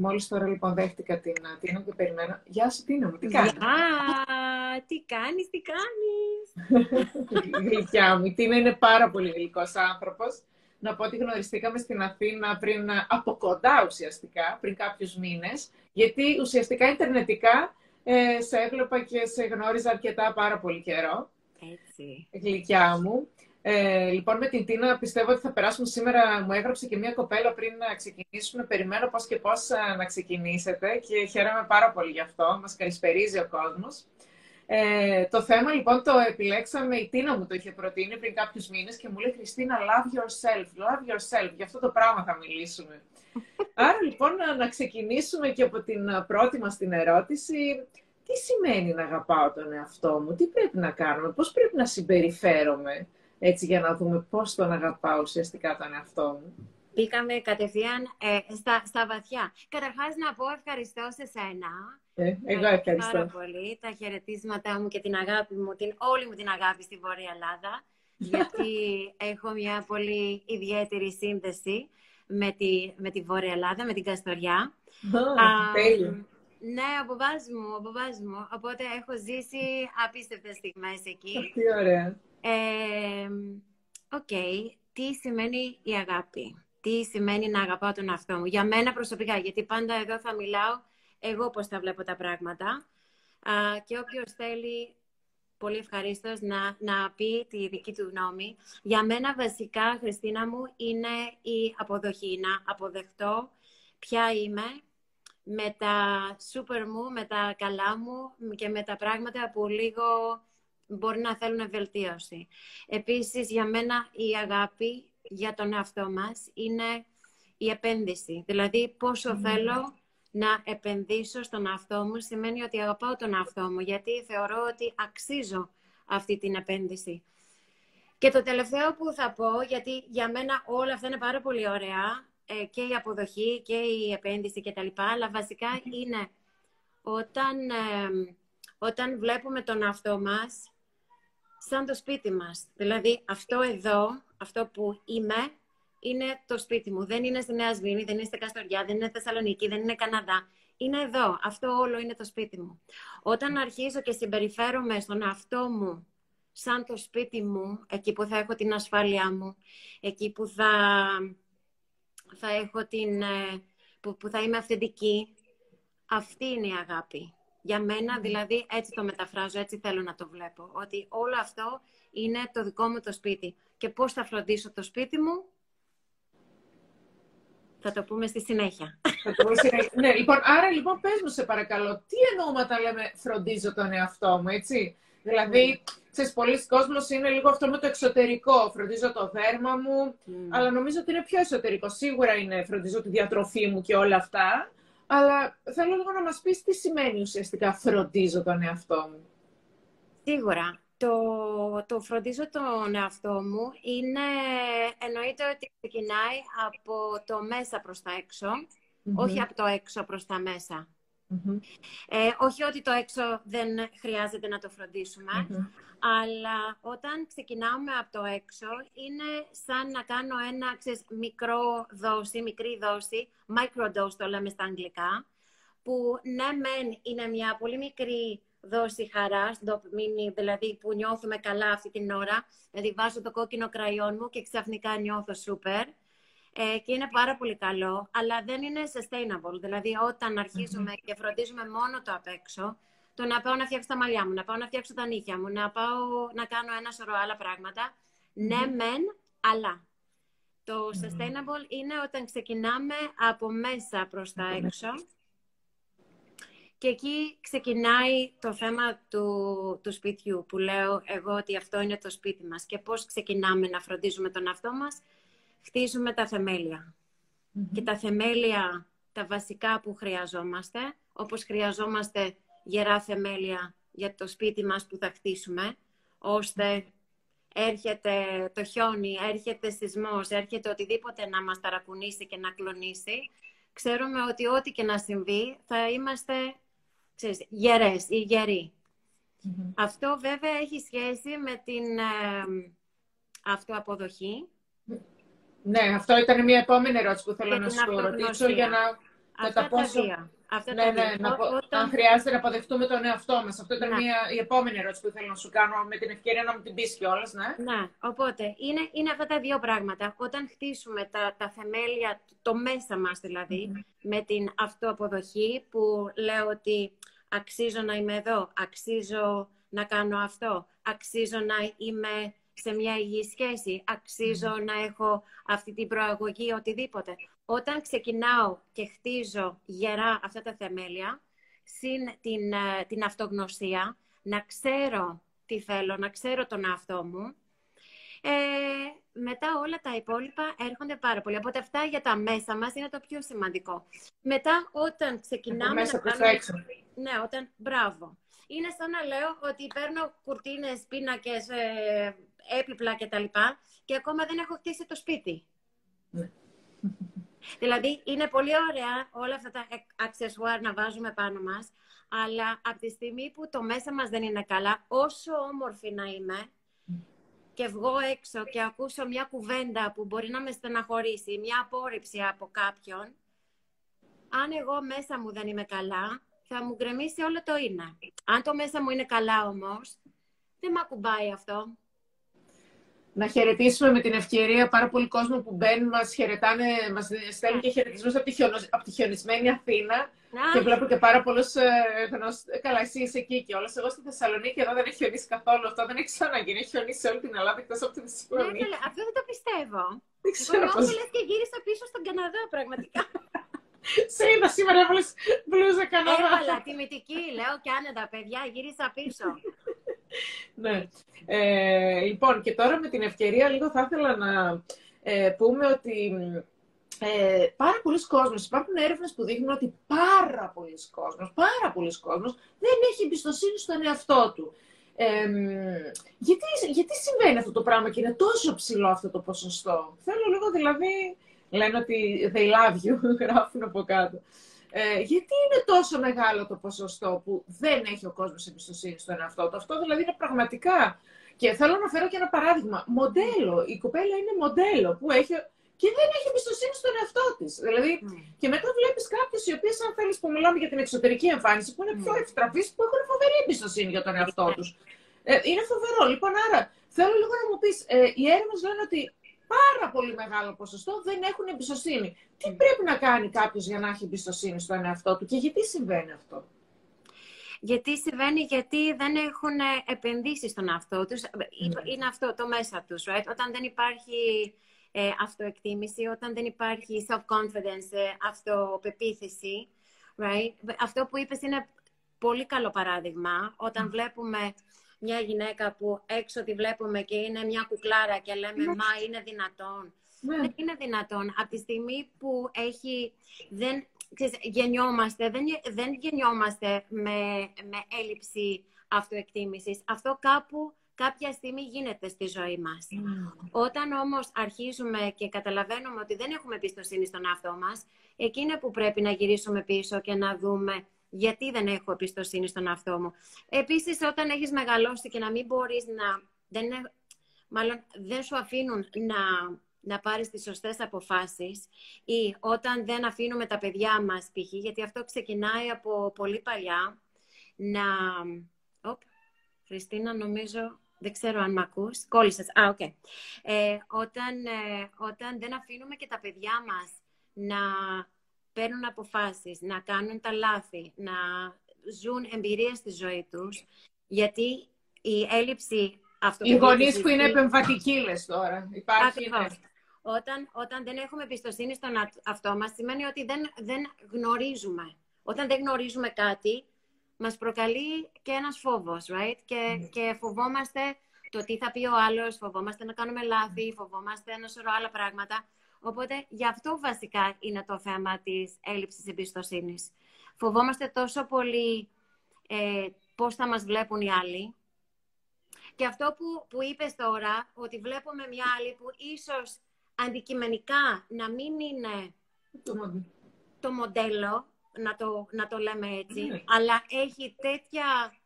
Μόλις τώρα λοιπόν δέχτηκα την Τίνα και περιμένω. Γεια σου Τίνα μου, τι κάνεις; Γεια, τι κάνεις, τι κάνεις; Γλυκιά μου, η Τίνα είναι πάρα πολύ γλυκός άνθρωπος. Να πω ότι γνωριστήκαμε στην Αθήνα πριν από κοντά ουσιαστικά, πριν κάποιους μήνες, γιατί ουσιαστικά ιντερνετικά ε, σε έβλεπα και σε γνώριζα αρκετά πάρα πολύ καιρό. Έτσι. Γλυκιά μου. Ε, λοιπόν, με την Τίνα πιστεύω ότι θα περάσουμε σήμερα. Μου έγραψε και μία κοπέλα πριν να ξεκινήσουμε. Περιμένω πώς και πώς ε, να ξεκινήσετε και χαίρομαι πάρα πολύ γι' αυτό. Μας καλησπερίζει ο κόσμος. Ε, το θέμα λοιπόν το επιλέξαμε, η Τίνα μου το είχε προτείνει πριν κάποιους μήνες και μου λέει Χριστίνα, love yourself, love yourself, γι' αυτό το πράγμα θα μιλήσουμε. Άρα λοιπόν να, να ξεκινήσουμε και από την πρώτη μας την ερώτηση. Τι σημαίνει να αγαπάω τον εαυτό μου, τι πρέπει να κάνουμε, πώς πρέπει να συμπεριφέρομαι; Έτσι για να δούμε πώς τον αγαπάω ουσιαστικά τον εαυτό μου. Μπήκαμε κατευθείαν ε, στα, στα βαθιά. Καταρχάς να πω ευχαριστώ σε σένα. Ε, εγώ ευχαριστώ. Πάρα πολύ τα χαιρετίσματά μου και την αγάπη μου, την, όλη μου την αγάπη στη Βόρεια Ελλάδα, γιατί έχω μια πολύ ιδιαίτερη σύνδεση με τη, με τη Βόρεια Ελλάδα, με την Καστοριά. Oh, ναι, ο μπαμπάς μου, ο μπαμπάς μου. Οπότε έχω ζήσει απίστευτες στιγμές εκεί. Τι ωραία. Οκ, τι σημαίνει η αγάπη; Τι σημαίνει να αγαπάω τον εαυτό μου; Για μένα προσωπικά, γιατί πάντα εδώ θα μιλάω εγώ πώς θα βλέπω τα πράγματα. και όποιος θέλει πολύ ευχαρίστως να, να πει τη δική του γνώμη. Για μένα βασικά, Χριστίνα μου, είναι η αποδοχή. Να αποδεχτώ ποια είμαι με τα σούπερ μου, με τα καλά μου και με τα πράγματα που λίγο μπορεί να θέλουν βελτίωση. Επίσης, για μένα η αγάπη για τον εαυτό μας είναι η επένδυση. Δηλαδή, πόσο θέλω να επενδύσω στον εαυτό μου σημαίνει ότι αγαπάω τον εαυτό μου, γιατί θεωρώ ότι αξίζω αυτή την επένδυση. Και το τελευταίο που θα πω, γιατί για μένα όλα αυτά είναι πάρα πολύ ωραία, ε, και η αποδοχή και η επένδυση κτλ. Αλλά βασικά είναι όταν, ε, όταν βλέπουμε τον εαυτό μας σαν το σπίτι μας. Δηλαδή αυτό εδώ, αυτό που είμαι, είναι το σπίτι μου. Δεν είναι στη Νέα Σβήνη, δεν είναι στη Καστοριά, δεν είναι Θεσσαλονίκη, δεν είναι Καναδά. Είναι εδώ. Αυτό όλο είναι το σπίτι μου. Όταν αρχίζω και συμπεριφέρομαι στον εαυτό μου σαν το σπίτι μου, εκεί που θα έχω την ασφάλειά μου, εκεί που θα θα έχω την, ε, που, που θα είμαι αυθεντική. Αυτή είναι η αγάπη. Για μένα, δηλαδή, έτσι το μεταφράζω, έτσι θέλω να το βλέπω. Ότι όλο αυτό είναι το δικό μου το σπίτι. Και πώς θα φροντίσω το σπίτι μου, θα το πούμε στη συνέχεια. ναι, λοιπόν, άρα λοιπόν πες μου σε παρακαλώ, τι εννοούμε όταν λέμε φροντίζω τον εαυτό μου, έτσι; Δηλαδή, ξέρεις, πολλοί κόσμος είναι λίγο αυτό με το εξωτερικό. Φροντίζω το δέρμα μου, αλλά νομίζω ότι είναι πιο εσωτερικό. Σίγουρα είναι φροντίζω τη διατροφή μου και όλα αυτά. Αλλά θέλω λίγο να μας πεις τι σημαίνει ουσιαστικά φροντίζω τον εαυτό μου. Σίγουρα. Το, το φροντίζω τον εαυτό μου είναι, εννοείται ότι ξεκινάει από το μέσα προς τα εξω όχι από το έξω προς τα μέσα. Ε, όχι ότι το έξω δεν χρειάζεται να το φροντισουμε αλλά όταν ξεκινάμε από το έξω είναι σαν να κάνω ένα ξέρεις, μικρό δόση, μικρή δόση, microdose το λέμε στα αγγλικά, που ναι μεν είναι μια πολύ μικρή δόση χαράς, δηλαδή που νιώθουμε καλά αυτή την ώρα, δηλαδή βάζω το κόκκινο κραϊόν μου και ξαφνικά νιώθω σούπερ, ε, και είναι πάρα πολύ καλό, αλλά δεν είναι sustainable. Δηλαδή, όταν και φροντίζουμε μόνο το απ' έξω, το να πάω να φτιάξω τα μαλλιά μου, να πάω να φτιάξω τα νύχια μου, να πάω να κάνω ένα σωρό άλλα πράγματα. Ναι, μεν, αλλά. Το sustainable είναι όταν ξεκινάμε από μέσα προς τα έξω. Και εκεί ξεκινάει το θέμα του, του σπιτιού, που λέω εγώ ότι αυτό είναι το σπίτι μας. Και πώς ξεκινάμε να φροντίζουμε τον αυτό μας χτίζουμε τα θεμελια Και τα θεμέλια, τα βασικά που χρειαζόμαστε, όπως χρειαζόμαστε γερά θεμέλια για το σπίτι μας που θα χτίσουμε, ώστε έρχεται το χιόνι, έρχεται σεισμός, έρχεται οτιδήποτε να μας ταρακουνήσει και να κλονίσει, ξέρουμε ότι ό,τι και να συμβεί θα είμαστε ξέρεις, γερές ή γεροί. Αυτό βέβαια έχει σχέση με την ε, αυτοαποδοχή ναι, αυτό ήταν μια επόμενη ερώτηση που θέλω να σου ρωτήσω για να... Αυτά τα δύο. Αυτά ναι, ναι, να, όταν... αν χρειάζεται να αποδεχτούμε τον εαυτό μας. Αυτό ήταν μια, η επόμενη ερώτηση που ήθελα να σου κάνω, με την ευκαιρία να μου την πεις κιόλας. Ναι. ναι, οπότε είναι, είναι αυτά τα δύο πράγματα. Όταν χτίσουμε τα, τα θεμέλια, το μέσα μας δηλαδη με την αυτοαποδοχή, που λέω ότι αξίζω να είμαι εδώ, αξίζω να κάνω αυτό, αξίζω να είμαι σε μια υγιή σχέση, αξίζω να έχω αυτή την προαγωγή, οτιδήποτε. Όταν ξεκινάω και χτίζω γερά αυτά τα θεμέλια, συν την, ε, την αυτογνωσία, να ξέρω τι θέλω, να ξέρω τον εαυτό μου, ε, μετά όλα τα υπόλοιπα έρχονται πάρα πολύ. Οπότε αυτά για τα μέσα μας είναι το πιο σημαντικό. Μετά όταν ξεκινάμε να κάνουμε... Ναι, όταν... Μπράβο. Είναι σαν να λέω ότι παίρνω κουρτίνες, πίνακες, ε, έπιπλα κτλ. Και, και ακόμα δεν έχω χτίσει το σπίτι. Ναι. Δηλαδή, είναι πολύ ωραία όλα αυτά τα αξεσουάρ να βάζουμε πάνω μας, αλλά από τη στιγμή που το μέσα μας δεν είναι καλά, όσο όμορφη να είμαι, και βγω έξω και ακούσω μια κουβέντα που μπορεί να με στεναχωρήσει, μια απόρριψη από κάποιον, αν εγώ μέσα μου δεν είμαι καλά, θα μου γκρεμίσει όλο το είναι. Αν το μέσα μου είναι καλά όμως, δεν με ακουμπάει αυτό να χαιρετήσουμε με την ευκαιρία πάρα πολύ κόσμο που μπαίνουν, μας χαιρετάνε, μας στέλνουν και χαιρετισμούς από τη, από τη χιονισμένη Αθήνα. Και βλέπω και πάρα πολλούς ε, Καλά, εσύ είσαι εκεί και όλα. Εγώ στη Θεσσαλονίκη εδώ δεν έχει χιονίσει καθόλου. Αυτό δεν έχει ξαναγίνει. Έχει χιονίσει σε όλη την Ελλάδα εκτός από τη Θεσσαλονίκη. Ναι, αυτό δεν το πιστεύω. Δεν ξέρω πώ. και γύρισα πίσω στον Καναδά, πραγματικά. Σε είδα σήμερα, έβαλε μπλούζα Καναδά. Έβαλα τιμητική, λέω και άνετα, παιδιά, γύρισα πίσω. ναι. Ε, λοιπόν, και τώρα με την ευκαιρία λίγο θα ήθελα να ε, πούμε ότι ε, πάρα πολλοί κόσμος, υπάρχουν έρευνες που δείχνουν ότι πάρα πολλοί κόσμος, πάρα πολλοί κόσμος δεν έχει εμπιστοσύνη στον εαυτό του. Ε, γιατί, γιατί συμβαίνει αυτό το πράγμα και είναι τόσο ψηλό αυτό το ποσοστό; Θέλω λίγο δηλαδή, λένε ότι they love you, γράφουν από κάτω. Ε, γιατί είναι τόσο μεγάλο το ποσοστό που δεν έχει ο κόσμος εμπιστοσύνη στον εαυτό του; Αυτό δηλαδή είναι πραγματικά. Και θέλω να φέρω και ένα παράδειγμα. Μοντέλο. Η κοπέλα είναι μοντέλο που έχει και δεν έχει εμπιστοσύνη στον εαυτό της. Δηλαδή, mm. και μετά βλέπεις κάποιε οι οποίε, αν θέλεις, που μιλάμε για την εξωτερική εμφάνιση, που είναι πιο mm. ευτραφεί, που έχουν φοβερή εμπιστοσύνη για τον εαυτό τους. Ε, είναι φοβερό. Λοιπόν, άρα θέλω λίγο να μου πεις, ε, οι έρευνες λένε ότι πάρα πολύ μεγάλο ποσοστό δεν έχουν εμπιστοσύνη. Τι πρέπει να κάνει κάποιος για να έχει εμπιστοσύνη στον εαυτό του και γιατί συμβαίνει αυτό; Γιατί συμβαίνει, γιατί δεν έχουν επενδύσει στον εαυτό τους. Ναι. Είναι αυτό το μέσα τους, right? Όταν δεν υπάρχει ε, αυτοεκτίμηση, όταν δεν υπάρχει self-confidence, ε, αυτοπεποίθηση, right? Αυτό που είπες είναι πολύ καλό παράδειγμα. Όταν βλέπουμε μια γυναίκα που έξω τη βλέπουμε και είναι μια κουκλάρα και λέμε ναι. «Μα είναι δυνατόν». Ναι. Δεν είναι δυνατόν. Από τη στιγμή που έχει... Δεν, ξέρεις, γεννιόμαστε, δεν, δεν γεννιόμαστε με, με έλλειψη αυτοεκτίμησης. Αυτό κάπου κάποια στιγμή γίνεται στη ζωή μας. Mm. Όταν όμως αρχίζουμε και καταλαβαίνουμε ότι δεν έχουμε εμπιστοσύνη στον εαυτό μας, εκεί είναι που πρέπει να γυρίσουμε πίσω και να δούμε γιατί δεν έχω εμπιστοσύνη στον εαυτό μου. Επίσης, όταν έχεις μεγαλώσει και να μην μπορείς να... Δεν, μάλλον δεν σου αφήνουν να, να πάρεις τις σωστές αποφάσεις ή όταν δεν αφήνουμε τα παιδιά μας π.χ. γιατί αυτό ξεκινάει από πολύ παλιά να... Οπ, Χριστίνα, νομίζω δεν ξέρω αν με ακούς. Κόλλησες. Α, OK. Okay. Ε, όταν, ε, όταν δεν αφήνουμε και τα παιδιά μας να παίρνουν αποφάσεις, να κάνουν τα λάθη, να ζουν εμπειρίες στη ζωή τους, γιατί η έλλειψη αυτό Οι γονείς που είναι επεμβατικοί, λες τώρα. Υπάρχει, ναι. όταν, όταν δεν έχουμε εμπιστοσύνη στον αυτό μας, σημαίνει ότι δεν, δεν γνωρίζουμε. Όταν δεν γνωρίζουμε κάτι, μας προκαλεί και ένας φόβος, right? Και, mm. και φοβόμαστε το τι θα πει ο άλλος, φοβόμαστε να κάνουμε λάθη, φοβόμαστε ένα σωρό άλλα πράγματα. Οπότε γι' αυτό βασικά είναι το θέμα της έλλειψης εμπιστοσύνης. Φοβόμαστε τόσο πολύ ε, πώς θα μας βλέπουν οι άλλοι. Και αυτό που, που είπες τώρα, ότι βλέπουμε μια άλλη που ίσως αντικειμενικά να μην είναι το, μοντέλο, να το, να το λέμε έτσι, ναι. αλλά έχει τέτοια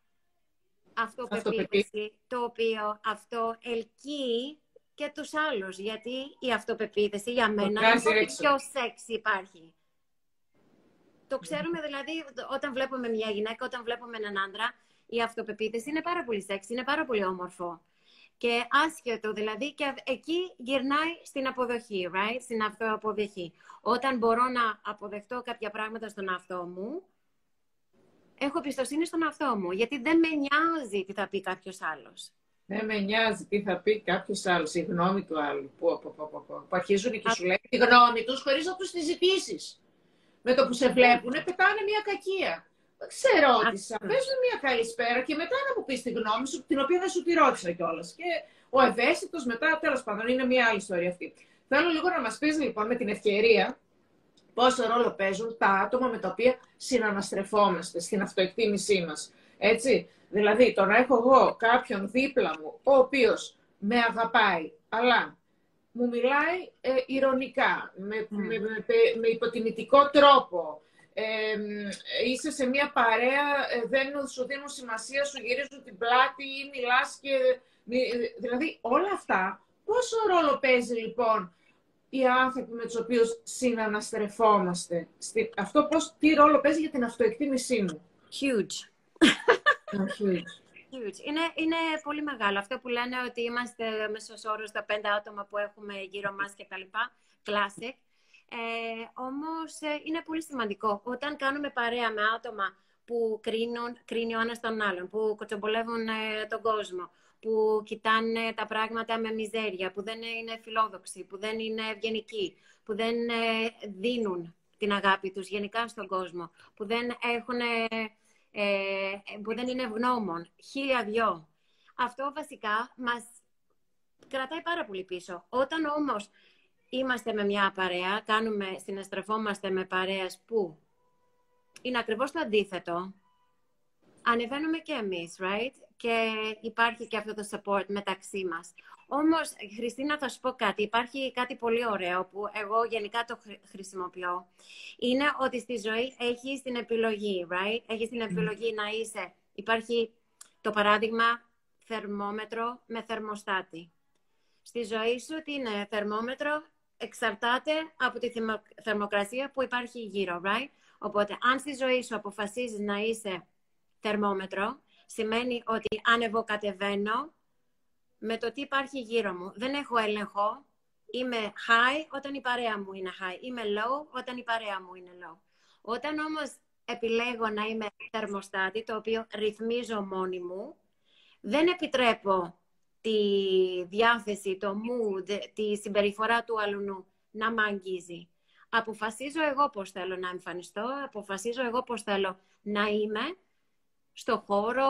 αυτοπεποίθηση, το οποίο αυτό ελκύει και τους άλλους. Γιατί η αυτοπεποίθηση για μένα είναι ό,τι πιο σεξ υπάρχει. Το ξέρουμε δηλαδή όταν βλέπουμε μια γυναίκα, όταν βλέπουμε έναν άντρα, η αυτοπεποίθηση είναι πάρα πολύ σεξ, είναι πάρα πολύ όμορφο. Και άσχετο δηλαδή, και εκεί γυρνάει στην αποδοχή, right? Στην αυτοαποδοχή. Όταν μπορώ να αποδεχτώ κάποια πράγματα στον αυτό μου, έχω εμπιστοσύνη στον αυτό μου, γιατί δεν με νοιάζει τι θα πει κάποιος άλλος. Δεν με νοιάζει τι θα πει κάποιος άλλος, η γνώμη του άλλου. Που, που, που, που, που αρχίζουν και σου λένε τη γνώμη τους χωρίς να τους τη ζητήσεις. Με το που σε βλέπουν, πετάνε μια κακία. Σε ρώτησα, πες μου μια καλησπέρα και μετά να μου πεις τη γνώμη σου, την οποία δεν σου τη ρώτησα κιόλας. Και ο ευαίσθητος μετά, τέλος πάντων, είναι μια άλλη ιστορία αυτή. Θέλω λίγο να μας πεις λοιπόν με την ευκαιρία πόσο ρόλο παίζουν τα άτομα με τα οποία συναναστρεφόμαστε στην αυτοεκτίμησή μας. Έτσι. Δηλαδή, το να έχω εγώ κάποιον δίπλα μου, ο οποίος με αγαπάει, αλλά μου μιλάει ε, ηρωνικά, με, mm. με, με, με, υποτιμητικό τρόπο, ε, είσαι σε μια παρέα, ε, δεν σου δίνουν σημασία, σου γυρίζουν την πλάτη ή μιλάς και... Δηλαδή, όλα αυτά, πόσο ρόλο παίζει λοιπόν οι άνθρωποι με τους οποίους συναναστρεφόμαστε; αυτό πώς, τι ρόλο παίζει για την αυτοεκτίμησή μου; Huge. Είναι, είναι πολύ μεγάλο. Αυτό που λένε ότι είμαστε μέσω όρος τα πέντε άτομα που έχουμε γύρω μας και τα λοιπά. Classic. Ε, όμως ε, είναι πολύ σημαντικό. Όταν κάνουμε παρέα με άτομα που κρίνουν, κρίνει ο ένας τον άλλον, που κοτσομπολεύουν ε, τον κόσμο, που κοιτάνε τα πράγματα με μιζέρια, που δεν είναι φιλόδοξοι, που δεν είναι ευγενικοί, που δεν ε, δίνουν την αγάπη τους γενικά στον κόσμο, που δεν έχουν ε, που δεν είναι ευγνώμων. Χίλια δυο. Αυτό βασικά μας κρατάει πάρα πολύ πίσω. Όταν όμως είμαστε με μια παρέα, κάνουμε, συναστρεφόμαστε με παρέες που είναι ακριβώς το αντίθετο, ανεβαίνουμε και εμείς, right? Και υπάρχει και αυτό το support μεταξύ μας. Όμως, Χριστίνα, θα σου πω κάτι. Υπάρχει κάτι πολύ ωραίο που εγώ γενικά το χρησιμοποιώ. Είναι ότι στη ζωή έχεις την επιλογή, right? Έχεις την επιλογή να είσαι... Υπάρχει το παράδειγμα θερμόμετρο με θερμοστάτη. Στη ζωή σου τι είναι θερμόμετρο; Εξαρτάται από τη θερμοκρασία που υπάρχει γύρω, right? Οπότε, αν στη ζωή σου αποφασίζεις να είσαι θερμόμετρο, σημαίνει ότι αν εγώ κατεβαίνω, με το τι υπάρχει γύρω μου. Δεν έχω έλεγχο. Είμαι high όταν η παρέα μου είναι high. Είμαι low όταν η παρέα μου είναι low. Όταν όμως επιλέγω να είμαι θερμοστάτη, το οποίο ρυθμίζω μόνη μου, δεν επιτρέπω τη διάθεση, το mood, τη συμπεριφορά του αλουνού να με αγγίζει. Αποφασίζω εγώ πώς θέλω να εμφανιστώ, αποφασίζω εγώ πώς θέλω να είμαι στο χώρο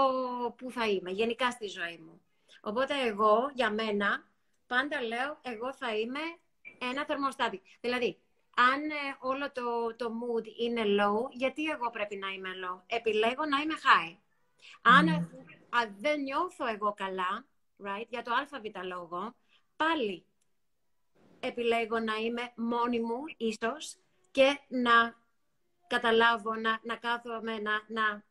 που θα είμαι, γενικά στη ζωή μου. Οπότε εγώ, για μένα, πάντα λέω, εγώ θα είμαι ένα θερμοστάτη. Δηλαδή, αν ε, όλο το, το mood είναι low, γιατί εγώ πρέπει να είμαι low; Επιλέγω να είμαι high. Αν, αν δεν νιώθω εγώ καλά, right, για το αβ λόγο, πάλι επιλέγω να είμαι μόνη μου, ίσως, και να καταλάβω, να, να κάθομαι, να, να,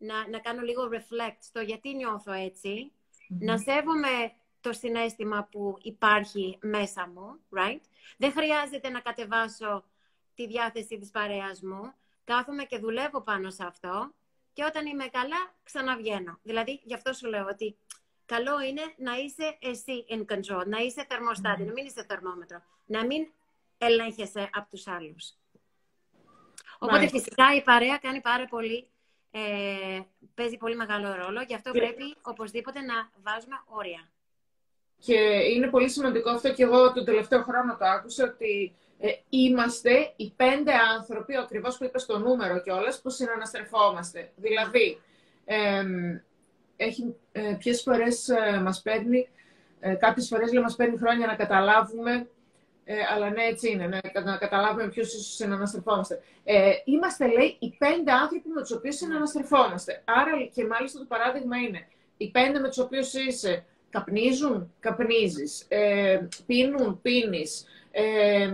να, να κάνω λίγο reflect στο γιατί νιώθω έτσι να σέβομαι το συνέστημα που υπάρχει μέσα μου, right? Δεν χρειάζεται να κατεβάσω τη διάθεση της παρέας μου. Κάθομαι και δουλεύω πάνω σε αυτό και όταν είμαι καλά ξαναβγαίνω. Δηλαδή, γι' αυτό σου λέω ότι καλό είναι να είσαι εσύ in control, να είσαι θερμοστάτης, να μην είσαι θερμόμετρο, να μην ελέγχεσαι από τους άλλους. Οπότε φυσικά η παρέα κάνει πάρα πολύ ε, παίζει πολύ μεγάλο ρόλο. Γι' αυτό πρέπει οπωσδήποτε να βάζουμε όρια. Και είναι πολύ σημαντικό αυτό και εγώ τον τελευταίο χρόνο το άκουσα ότι ε, είμαστε οι πέντε άνθρωποι, ακριβώς που είπες στο νούμερο κιόλας, που συναναστρεφόμαστε. Δηλαδή, ε, έχει, ε, ποιες φορές ε, μας παίρνει, ε, κάποιες φορές λέει, μας παίρνει χρόνια να καταλάβουμε ε, αλλά ναι, έτσι είναι, ναι, να καταλάβουμε ποιου συναναστρεφόμαστε. Ε, είμαστε, λέει, οι πέντε άνθρωποι με τους οποίους συναναστρεφόμαστε. Άρα και μάλιστα το παράδειγμα είναι οι πέντε με τους οποίους είσαι καπνίζουν, καπνίζεις, ε, πίνουν, πίνεις, ε,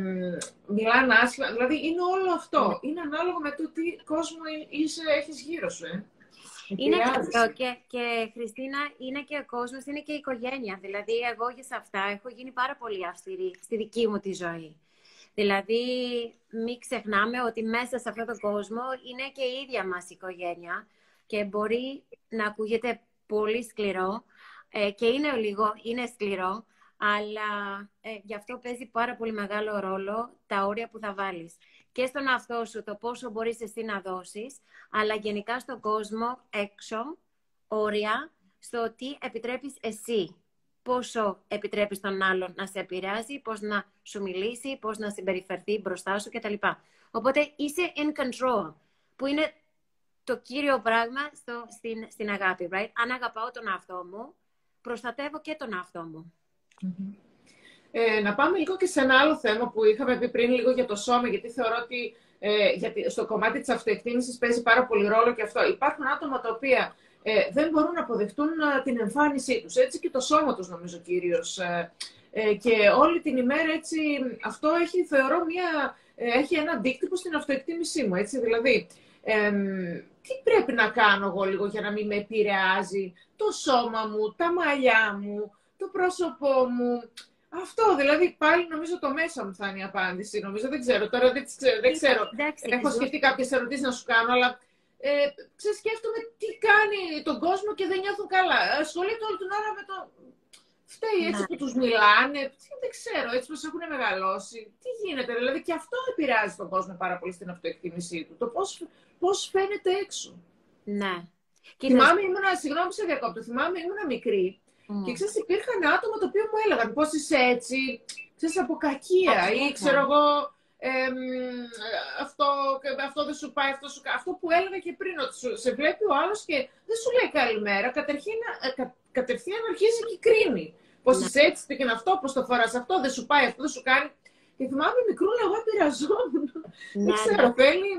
μιλάνε άσχημα. Δηλαδή είναι όλο αυτό. Ναι. Είναι ανάλογο με το τι κόσμο είσαι, έχεις γύρω σου. Ε. Είναι αυτό και, και Χριστίνα, είναι και ο κόσμος, είναι και η οικογένεια. Δηλαδή, εγώ και σε αυτά έχω γίνει πάρα πολύ αυστηρή στη δική μου τη ζωή. Δηλαδή, μην ξεχνάμε ότι μέσα σε αυτόν τον κόσμο είναι και η ίδια μας οικογένεια και μπορεί να ακούγεται πολύ σκληρό ε, και είναι λίγο, είναι σκληρό, αλλά ε, γι' αυτό παίζει πάρα πολύ μεγάλο ρόλο τα όρια που θα βάλεις. Και στον αυτό σου το πόσο μπορείς εσύ να δώσεις, αλλά γενικά στον κόσμο έξω, όρια, στο τι επιτρέπεις εσύ. Πόσο επιτρέπεις τον άλλον να σε επηρεάζει, πώς να σου μιλήσει, πώς να συμπεριφερθεί μπροστά σου κτλ. Οπότε είσαι in control, που είναι το κύριο πράγμα στο, στην, στην αγάπη, right? Αν αγαπάω τον αυτό μου, προστατεύω και τον αυτό μου. Ε, να πάμε λίγο και σε ένα άλλο θέμα που είχαμε πει πριν λίγο για το σώμα, γιατί θεωρώ ότι ε, γιατί στο κομμάτι της αυτοεκτίμησης παίζει πάρα πολύ ρόλο και αυτό. Υπάρχουν άτομα τα οποία ε, δεν μπορούν να αποδεχτούν ε, την εμφάνισή τους, έτσι και το σώμα τους νομίζω κυρίως. Ε, ε, και όλη την ημέρα έτσι, αυτό έχει, θεωρώ, μια, έχει ένα αντίκτυπο στην αυτοεκτίμησή μου, έτσι, δηλαδή τι πρέπει να κάνω εγώ λίγο για να μην με επηρεάζει το σώμα μου, τα μαλλιά μου, το πρόσωπό μου; Αυτό, δηλαδή πάλι νομίζω το μέσα μου θα είναι η απάντηση. Νομίζω δεν ξέρω. Τώρα δεν, ξέρω. Δεν ξέρω. Έχω σκεφτεί κάποιες ερωτήσεις να σου κάνω, αλλά ε, ξεσκέφτομαι τι κάνει τον κόσμο και δεν νιώθουν καλά. Ασχολείται όλη την ώρα με το. Φταίει έτσι ναι. που τους μιλάνε. Δεν ξέρω, έτσι πω έχουν μεγαλώσει. Τι γίνεται, δηλαδή και αυτό επηρεάζει τον κόσμο πάρα πολύ στην αυτοεκτίμησή του. Το πώς φαίνεται έξω. Ναι. Θυμάμαι, ήμουνα, συγγνώμη σε διακόπτω, θυμάμαι, ήμουνα μικρή mm. και ξέρεις, υπήρχαν άτομα τα οποία μου έλεγαν πώς είσαι έτσι, ξέρεις, από κακία ή ξέρω εγώ, αυτό, αυτό δεν σου πάει, αυτό, σου, αυτό που έλεγα και πριν, ότι σε βλέπει ο άλλος και δεν σου λέει καλημέρα, καταρχήν, ε, κα, κατευθείαν αρχίζει και κρίνει. Πώς ναι. είσαι έτσι, τι και αυτό, πώς το φοράς αυτό, δεν σου πάει αυτό, δεν σου κάνει. Και θυμάμαι μικρούλα, εγώ επηρεαζόμουν. Ναι, δεν ξέρω, ναι. θέλει,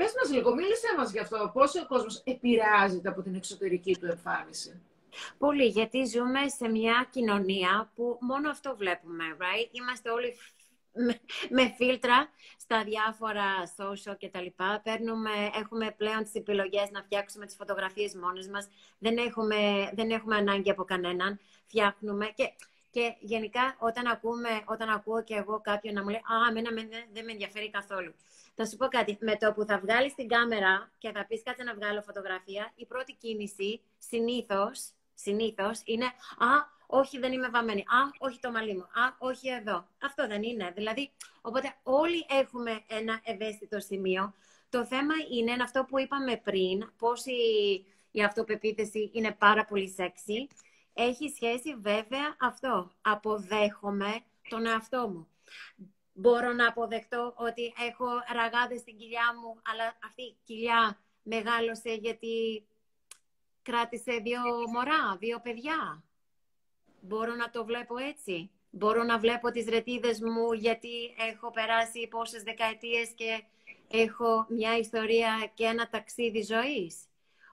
Πες μας λίγο, μίλησέ μας γι' αυτό. Πώς ο κόσμος επηρεάζεται από την εξωτερική του εμφάνιση. Πολύ, γιατί ζούμε σε μια κοινωνία που μόνο αυτό βλέπουμε, right? Είμαστε όλοι με, φίλτρα στα διάφορα social και τα λοιπά. Παίρνουμε, έχουμε πλέον τις επιλογές να φτιάξουμε τις φωτογραφίες μόνες μας. Δεν έχουμε, δεν έχουμε ανάγκη από κανέναν. Φτιάχνουμε και, και γενικά όταν, ακούμε, όταν ακούω και εγώ κάποιον να μου λέει «Α, εμένα δεν με ενδιαφέρει καθόλου». Θα σου πω κάτι. Με το που θα βγάλεις την κάμερα και θα πεις κάτσε να βγάλω φωτογραφία, η πρώτη κίνηση συνήθως συνήθως είναι Α, όχι, δεν είμαι βαμμένη. Α, όχι το μαλλί μου. Α, όχι εδώ. Αυτό δεν είναι. Δηλαδή, οπότε όλοι έχουμε ένα ευαίσθητο σημείο. Το θέμα είναι αυτό που είπαμε πριν, πώς η, η αυτοπεποίθηση είναι πάρα πολύ σεξι. Έχει σχέση βέβαια αυτό. Αποδέχομαι τον εαυτό μου μπορώ να αποδεχτώ ότι έχω ραγάδες στην κοιλιά μου, αλλά αυτή η κοιλιά μεγάλωσε γιατί κράτησε δύο μωρά, δύο παιδιά. Μπορώ να το βλέπω έτσι. Μπορώ να βλέπω τις ρετίδες μου γιατί έχω περάσει πόσες δεκαετίες και έχω μια ιστορία και ένα ταξίδι ζωής.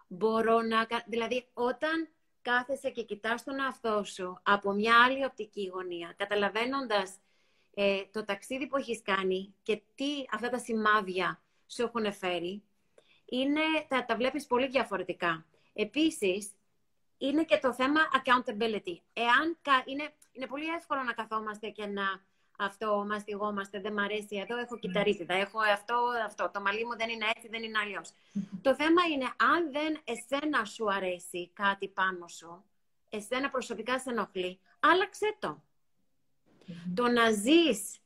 Μπορώ να... Δηλαδή, όταν κάθεσαι και κοιτάς τον εαυτό σου από μια άλλη οπτική γωνία, καταλαβαίνοντας ε, το ταξίδι που έχεις κάνει και τι αυτά τα σημάδια σου έχουν φέρει, είναι, τα, τα βλέπεις πολύ διαφορετικά. Επίσης, είναι και το θέμα accountability. Εάν, είναι, είναι πολύ εύκολο να καθόμαστε και να αυτό μαστιγόμαστε, δεν μ' αρέσει εδώ, έχω κυταρίτιδα, έχω αυτό, αυτό, το μαλλί μου δεν είναι έτσι, δεν είναι αλλιώς. Το θέμα είναι, αν δεν εσένα σου αρέσει κάτι πάνω σου, εσένα προσωπικά σε ενοχλεί, άλλαξε το. Το να ζεις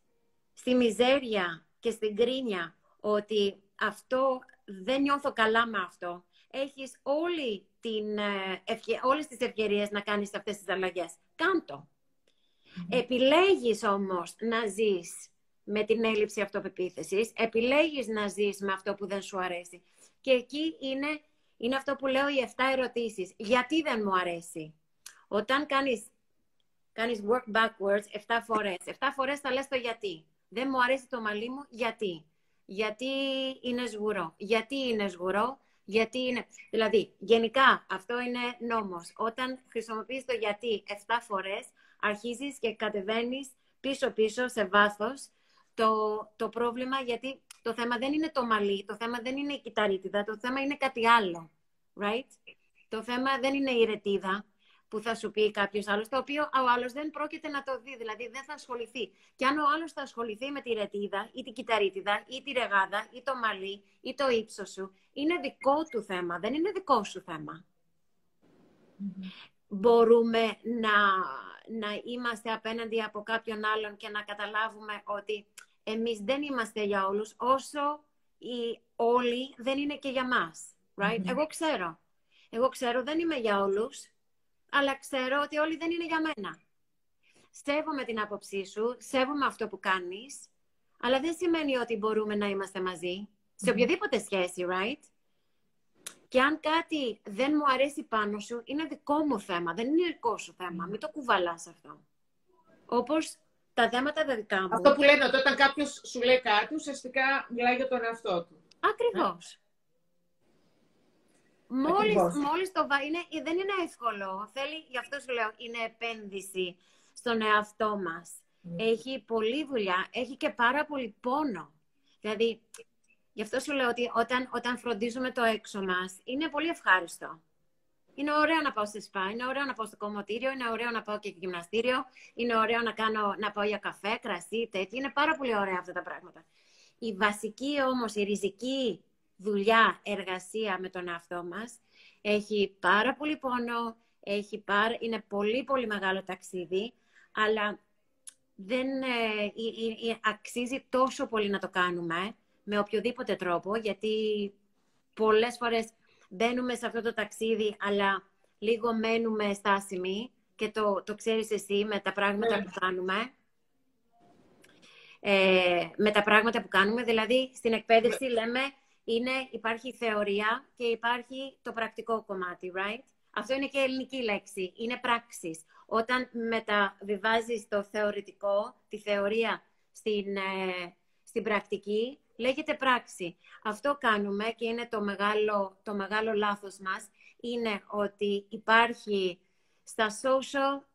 στη μιζέρια και στην κρίνια ότι αυτό δεν νιώθω καλά με αυτό, έχεις όλη την, ε, όλες τις ευκαιρίες να κάνεις αυτές τις αλλαγές. Κάντο. Επιλέγεις όμως να ζεις με την έλλειψη αυτοπεποίθησης, επιλέγεις να ζεις με αυτό που δεν σου αρέσει. Και εκεί είναι, είναι αυτό που λέω οι 7 ερωτήσεις. Γιατί δεν μου αρέσει; Όταν κάνεις κάνεις work backwards 7 φορές. 7 φορές θα λες το γιατί. Δεν μου αρέσει το μαλλί μου, γιατί. Γιατί είναι σγουρό. Γιατί είναι σγουρό, γιατί είναι... Δηλαδή, γενικά, αυτό είναι νόμος. Όταν χρησιμοποιείς το γιατί 7 φορές, αρχίζεις και κατεβαίνεις πίσω-πίσω σε βάθος το, το πρόβλημα, γιατί το θέμα δεν είναι το μαλλί, το θέμα δεν είναι η κυταρίτιδα, το θέμα είναι κάτι άλλο. Right? Το θέμα δεν είναι η ρετίδα, που θα σου πει κάποιος άλλος, το οποίο ο άλλος δεν πρόκειται να το δει, δηλαδή δεν θα ασχοληθεί. Και αν ο άλλος θα ασχοληθεί με τη ρετίδα ή την κυταρίτιδα ή τη ρεγάδα ή το μαλλί ή το ύψος σου, είναι δικό του θέμα, δεν είναι δικό σου θεμα Μπορούμε να, να είμαστε απέναντι από κάποιον άλλον και να καταλάβουμε ότι εμείς δεν είμαστε για όλους, όσο οι όλοι δεν είναι και για μας. Right? Εγώ ξέρω. Εγώ ξέρω δεν είμαι για όλους, αλλά ξέρω ότι όλοι δεν είναι για μένα. Σέβομαι την άποψή σου, σέβομαι αυτό που κάνεις, αλλά δεν σημαίνει ότι μπορούμε να είμαστε μαζί. Σε οποιαδήποτε σχέση, right? Και αν κάτι δεν μου αρέσει πάνω σου, είναι δικό μου θέμα, δεν είναι δικό σου θέμα. Μην το κουβαλάς αυτό. Όπως τα θέματα τα δικά μου. Αυτό που λένε ότι όταν κάποιος σου λέει κάτι, ουσιαστικά μιλάει για τον εαυτό του. Ακριβώς. Μόλις, μόλις το βα... είναι, δεν είναι εύκολο. Θέλει, γι' αυτό σου λέω, είναι επένδυση στον εαυτό μας. Ναι. Έχει πολλή δουλειά, έχει και πάρα πολύ πόνο. Δηλαδή, γι' αυτό σου λέω ότι όταν, όταν φροντίζουμε το έξω μας, είναι πολύ ευχάριστο. Είναι ωραίο να πάω στη σπά, είναι ωραίο να πάω στο κομμωτήριο, είναι ωραίο να πάω και γυμναστήριο, είναι ωραίο να, κάνω, να πάω για καφέ, κρασί, τέτοια. Είναι πάρα πολύ ωραία αυτά τα πράγματα. Η βασική όμως, η ριζική δουλειά, εργασία με τον εαυτό μας. Έχει πάρα πολύ πόνο, έχει πάρα... είναι πολύ πολύ μεγάλο ταξίδι, αλλά δεν ε, αξίζει τόσο πολύ να το κάνουμε με οποιοδήποτε τρόπο, γιατί πολλές φορές μπαίνουμε σε αυτό το ταξίδι, αλλά λίγο μένουμε στάσιμοι και το, το ξέρεις εσύ με τα πράγματα ναι. που κάνουμε. Ε, με τα πράγματα που κάνουμε, δηλαδή στην εκπαίδευση λέμε είναι, υπάρχει η θεωρία και υπάρχει το πρακτικό κομμάτι, right? Αυτό είναι και ελληνική λέξη, είναι πράξεις. Όταν μεταβιβάζεις το θεωρητικό, τη θεωρία στην, ε, στην πρακτική, λέγεται πράξη. Αυτό κάνουμε και είναι το μεγάλο, το μεγάλο λάθος μας, είναι ότι υπάρχει στα social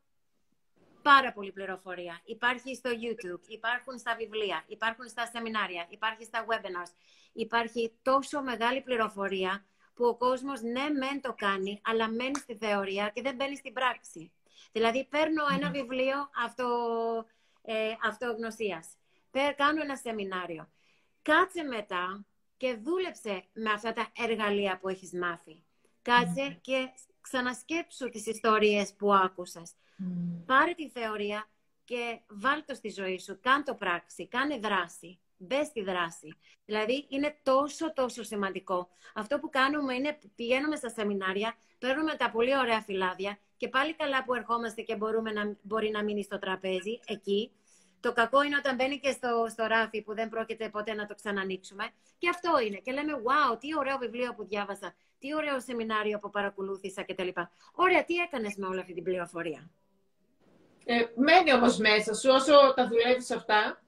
πάρα πολύ πληροφορία. Υπάρχει στο YouTube, υπάρχουν στα βιβλία, υπάρχουν στα σεμινάρια, υπάρχει στα webinars. Υπάρχει τόσο μεγάλη πληροφορία που ο κόσμος ναι μεν το κάνει, αλλά μένει στη θεωρία και δεν μπαίνει στην πράξη. Δηλαδή παίρνω ένα βιβλίο αυτο, ε, αυτογνωσίας, κάνω ένα σεμινάριο. Κάτσε μετά και δούλεψε με αυτά τα εργαλεία που έχεις μάθει. Κάτσε και ξανασκέψου τις ιστορίες που άκουσες. Πάρε τη θεωρία και βάλ το στη ζωή σου. Κάν το πράξη, κάνε δράση. Μπε στη δράση. Δηλαδή είναι τόσο τόσο σημαντικό. Αυτό που κάνουμε είναι πηγαίνουμε στα σεμινάρια, παίρνουμε τα πολύ ωραία φυλάδια και πάλι καλά που ερχόμαστε και μπορούμε να, μπορεί να μείνει στο τραπέζι εκεί. Το κακό είναι όταν μπαίνει και στο, στο ράφι που δεν πρόκειται ποτέ να το ξανανοίξουμε. Και αυτό είναι. Και λέμε, wow, τι ωραίο βιβλίο που διάβασα, τι ωραίο σεμινάριο που παρακολούθησα κτλ. Ωραία, τι έκανες με όλη αυτή την πληροφορία; Ε, μένει όμως μέσα σου όσο τα δουλεύεις αυτά.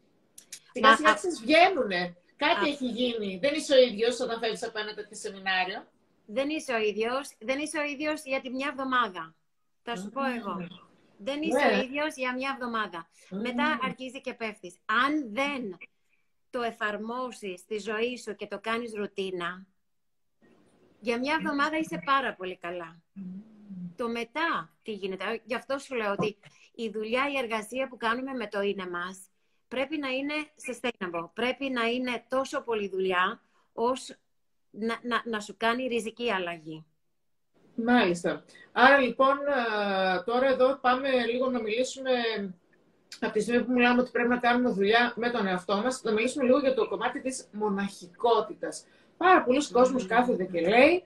Σιγά σιγά τις βγαίνουνε. Κάτι έχει γίνει. Δεν είσαι ο ίδιος όταν φεύγεις από ένα τέτοιο σεμινάριο. Δεν είσαι ο ίδιος. Δεν είσαι ο ίδιος για τη μια εβδομάδα. Θα σου πω εγώ. Δεν είσαι ο ναι. ίδιος για μια εβδομάδα. Μετά αρχίζει και πέφτεις. Αν δεν το εφαρμόσεις στη ζωή σου και το κάνεις ρουτίνα, για μια εβδομάδα είσαι πάρα πολύ καλά. Το μετά τι γίνεται. Γι' αυτό σου λέω ότι η δουλειά, η εργασία που κάνουμε με το είναι μας πρέπει να είναι sustainable. Πρέπει να είναι τόσο πολύ δουλειά ώστε να, να, να σου κάνει ριζική αλλαγή. Μάλιστα. Άρα λοιπόν τώρα εδώ πάμε λίγο να μιλήσουμε από τη στιγμή που μιλάμε ότι πρέπει να κάνουμε δουλειά με τον εαυτό μας, να μιλήσουμε λίγο για το κομμάτι της μοναχικότητας. Πάρα πολλοί mm. κόσμος κάθεται και λέει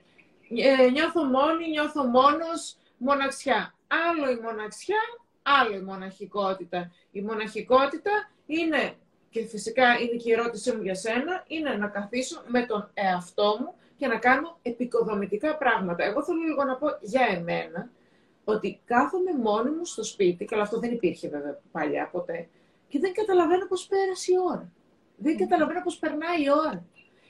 ε, νιώθω μόνη, νιώθω μόνος, μοναξιά. Άλλο η μοναξιά, άλλο η μοναχικότητα. Η μοναχικότητα είναι, και φυσικά είναι και η ερώτησή μου για σένα, είναι να καθίσω με τον εαυτό μου και να κάνω επικοδομητικά πράγματα. Εγώ θέλω λίγο να πω για εμένα, ότι κάθομαι μόνη μου στο σπίτι, και αυτό δεν υπήρχε βέβαια παλιά ποτέ, και δεν καταλαβαίνω πώς πέρασε η ώρα. Δεν καταλαβαίνω πώς περνάει η ώρα.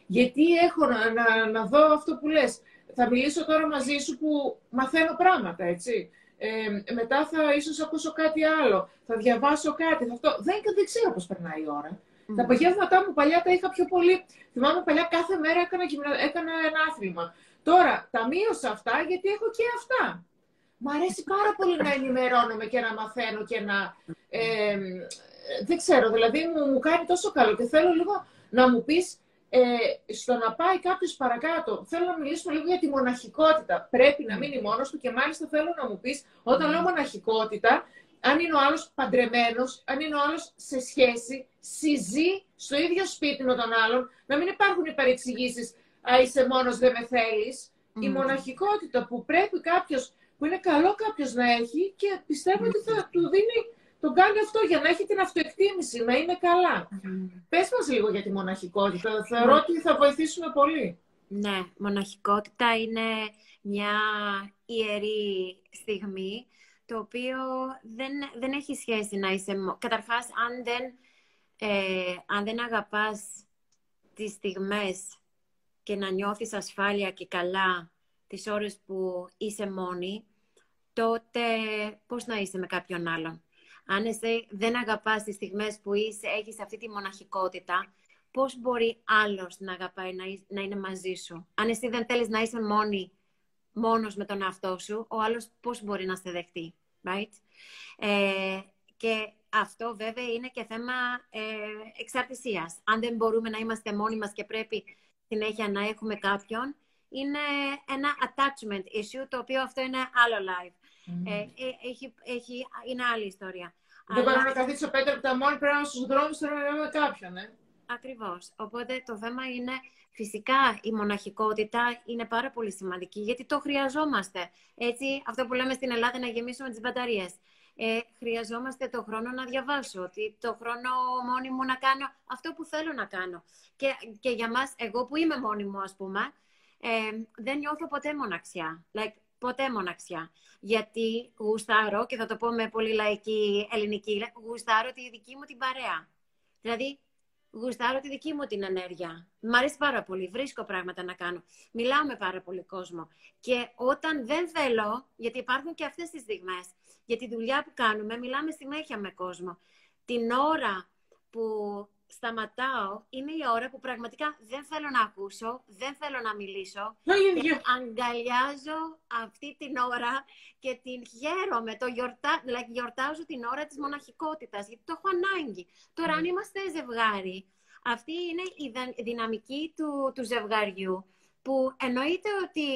Γιατί έχω να, να, να δω αυτό που λες. Θα μιλήσω τώρα μαζί σου που μαθαίνω πράγματα, έτσι. Ε, μετά θα ίσως ακούσω κάτι άλλο, θα διαβάσω κάτι, θα αυτό. Δεν, δεν ξέρω πώς περνάει η ώρα. Mm. Τα απογεύματά μου παλιά τα είχα πιο πολύ. Θυμάμαι παλιά κάθε μέρα έκανα, έκανα ένα άθλημα. Τώρα τα μείωσα αυτά γιατί έχω και αυτά. Μ' αρέσει πάρα πολύ να ενημερώνομαι και να μαθαίνω και να... Ε, δεν ξέρω, δηλαδή μου, μου κάνει τόσο καλό και θέλω λίγο να μου πεις ε, στο να πάει κάποιος παρακάτω. Θέλω να μιλήσουμε λίγο για τη μοναχικότητα. Πρέπει να μείνει μόνος του και μάλιστα θέλω να μου πεις, όταν λέω μοναχικότητα, αν είναι ο άλλος παντρεμένος, αν είναι ο άλλος σε σχέση, συζεί στο ίδιο σπίτι με τον άλλον, να μην υπάρχουν οι παρεξηγήσεις «Α, είσαι μόνος, δεν με θέλεις». Η μοναχικότητα που πρέπει κάποιος, που είναι καλό κάποιος να έχει και πιστεύω ότι θα του δίνει, τον κάνει αυτό για να έχει την αυτοεκτίμηση, να είναι καλά. Mm. Πες μας λίγο για τη μοναχικότητα. Θεωρώ ότι θα βοηθήσουμε πολύ. Ναι, μοναχικότητα είναι μια ιερή στιγμή το οποίο δεν, δεν έχει σχέση να είσαι... Καταρχάς, αν δεν, ε, αν δεν αγαπάς τις στιγμές και να νιώθεις ασφάλεια και καλά τις ώρες που είσαι μόνη, τότε πώς να είσαι με κάποιον άλλον. Αν εσύ δεν αγαπάς τις στιγμές που είσαι, έχεις αυτή τη μοναχικότητα, πώς μπορεί άλλος να αγαπάει να, να είναι μαζί σου; Αν εσύ δεν θέλεις να είσαι μόνη μόνος με τον εαυτό σου, ο άλλος πώς μπορεί να σε δεχτεί, right? Ε, και αυτό βέβαια είναι και θέμα ε, εξαρτησίας. Αν δεν μπορούμε να είμαστε μόνοι μας και πρέπει συνέχεια να έχουμε κάποιον, είναι ένα attachment issue, το οποίο αυτό είναι άλλο live. Mm. Ε, έχει, έχει, είναι άλλη ιστορία. Δεν μπορώ να καθίσω πέντε λεπτά μόνη, πρέπει να στους δρόμους θέλω να με κάποιον, ε. Ακριβώς. Οπότε το θέμα είναι Φυσικά η μοναχικότητα είναι πάρα πολύ σημαντική γιατί το χρειαζόμαστε. Έτσι, αυτό που λέμε στην Ελλάδα να γεμίσουμε τις μπαταρίες. Ε, χρειαζόμαστε το χρόνο να διαβάσω, το χρόνο μόνη μου να κάνω αυτό που θέλω να κάνω. Και, και για μας, εγώ που είμαι μόνη μου ας πούμε, ε, δεν νιώθω ποτέ μοναξιά. Like, ποτέ μοναξιά. Γιατί γουστάρω, και θα το πω με πολύ λαϊκή ελληνική, γουστάρω τη δική μου την παρέα. Δηλαδή, γουστάρω τη δική μου την ενέργεια. Μ' αρέσει πάρα πολύ. Βρίσκω πράγματα να κάνω. Μιλάω με πάρα πολύ κόσμο. Και όταν δεν θέλω, γιατί υπάρχουν και αυτές τις στιγμές, για τη δουλειά που κάνουμε, μιλάμε συνέχεια με κόσμο. Την ώρα που σταματάω, είναι η ώρα που πραγματικά δεν θέλω να ακούσω, δεν θέλω να μιλήσω. Και αγκαλιάζω αυτή την ώρα και την χαίρομαι. Το γιορτά, δηλαδή γιορτάζω την ώρα της μοναχικότητας, γιατί το έχω ανάγκη. Τώρα, αν ναι. είμαστε ζευγάρι, αυτή είναι η δυναμική του, του ζευγαριού, που εννοείται ότι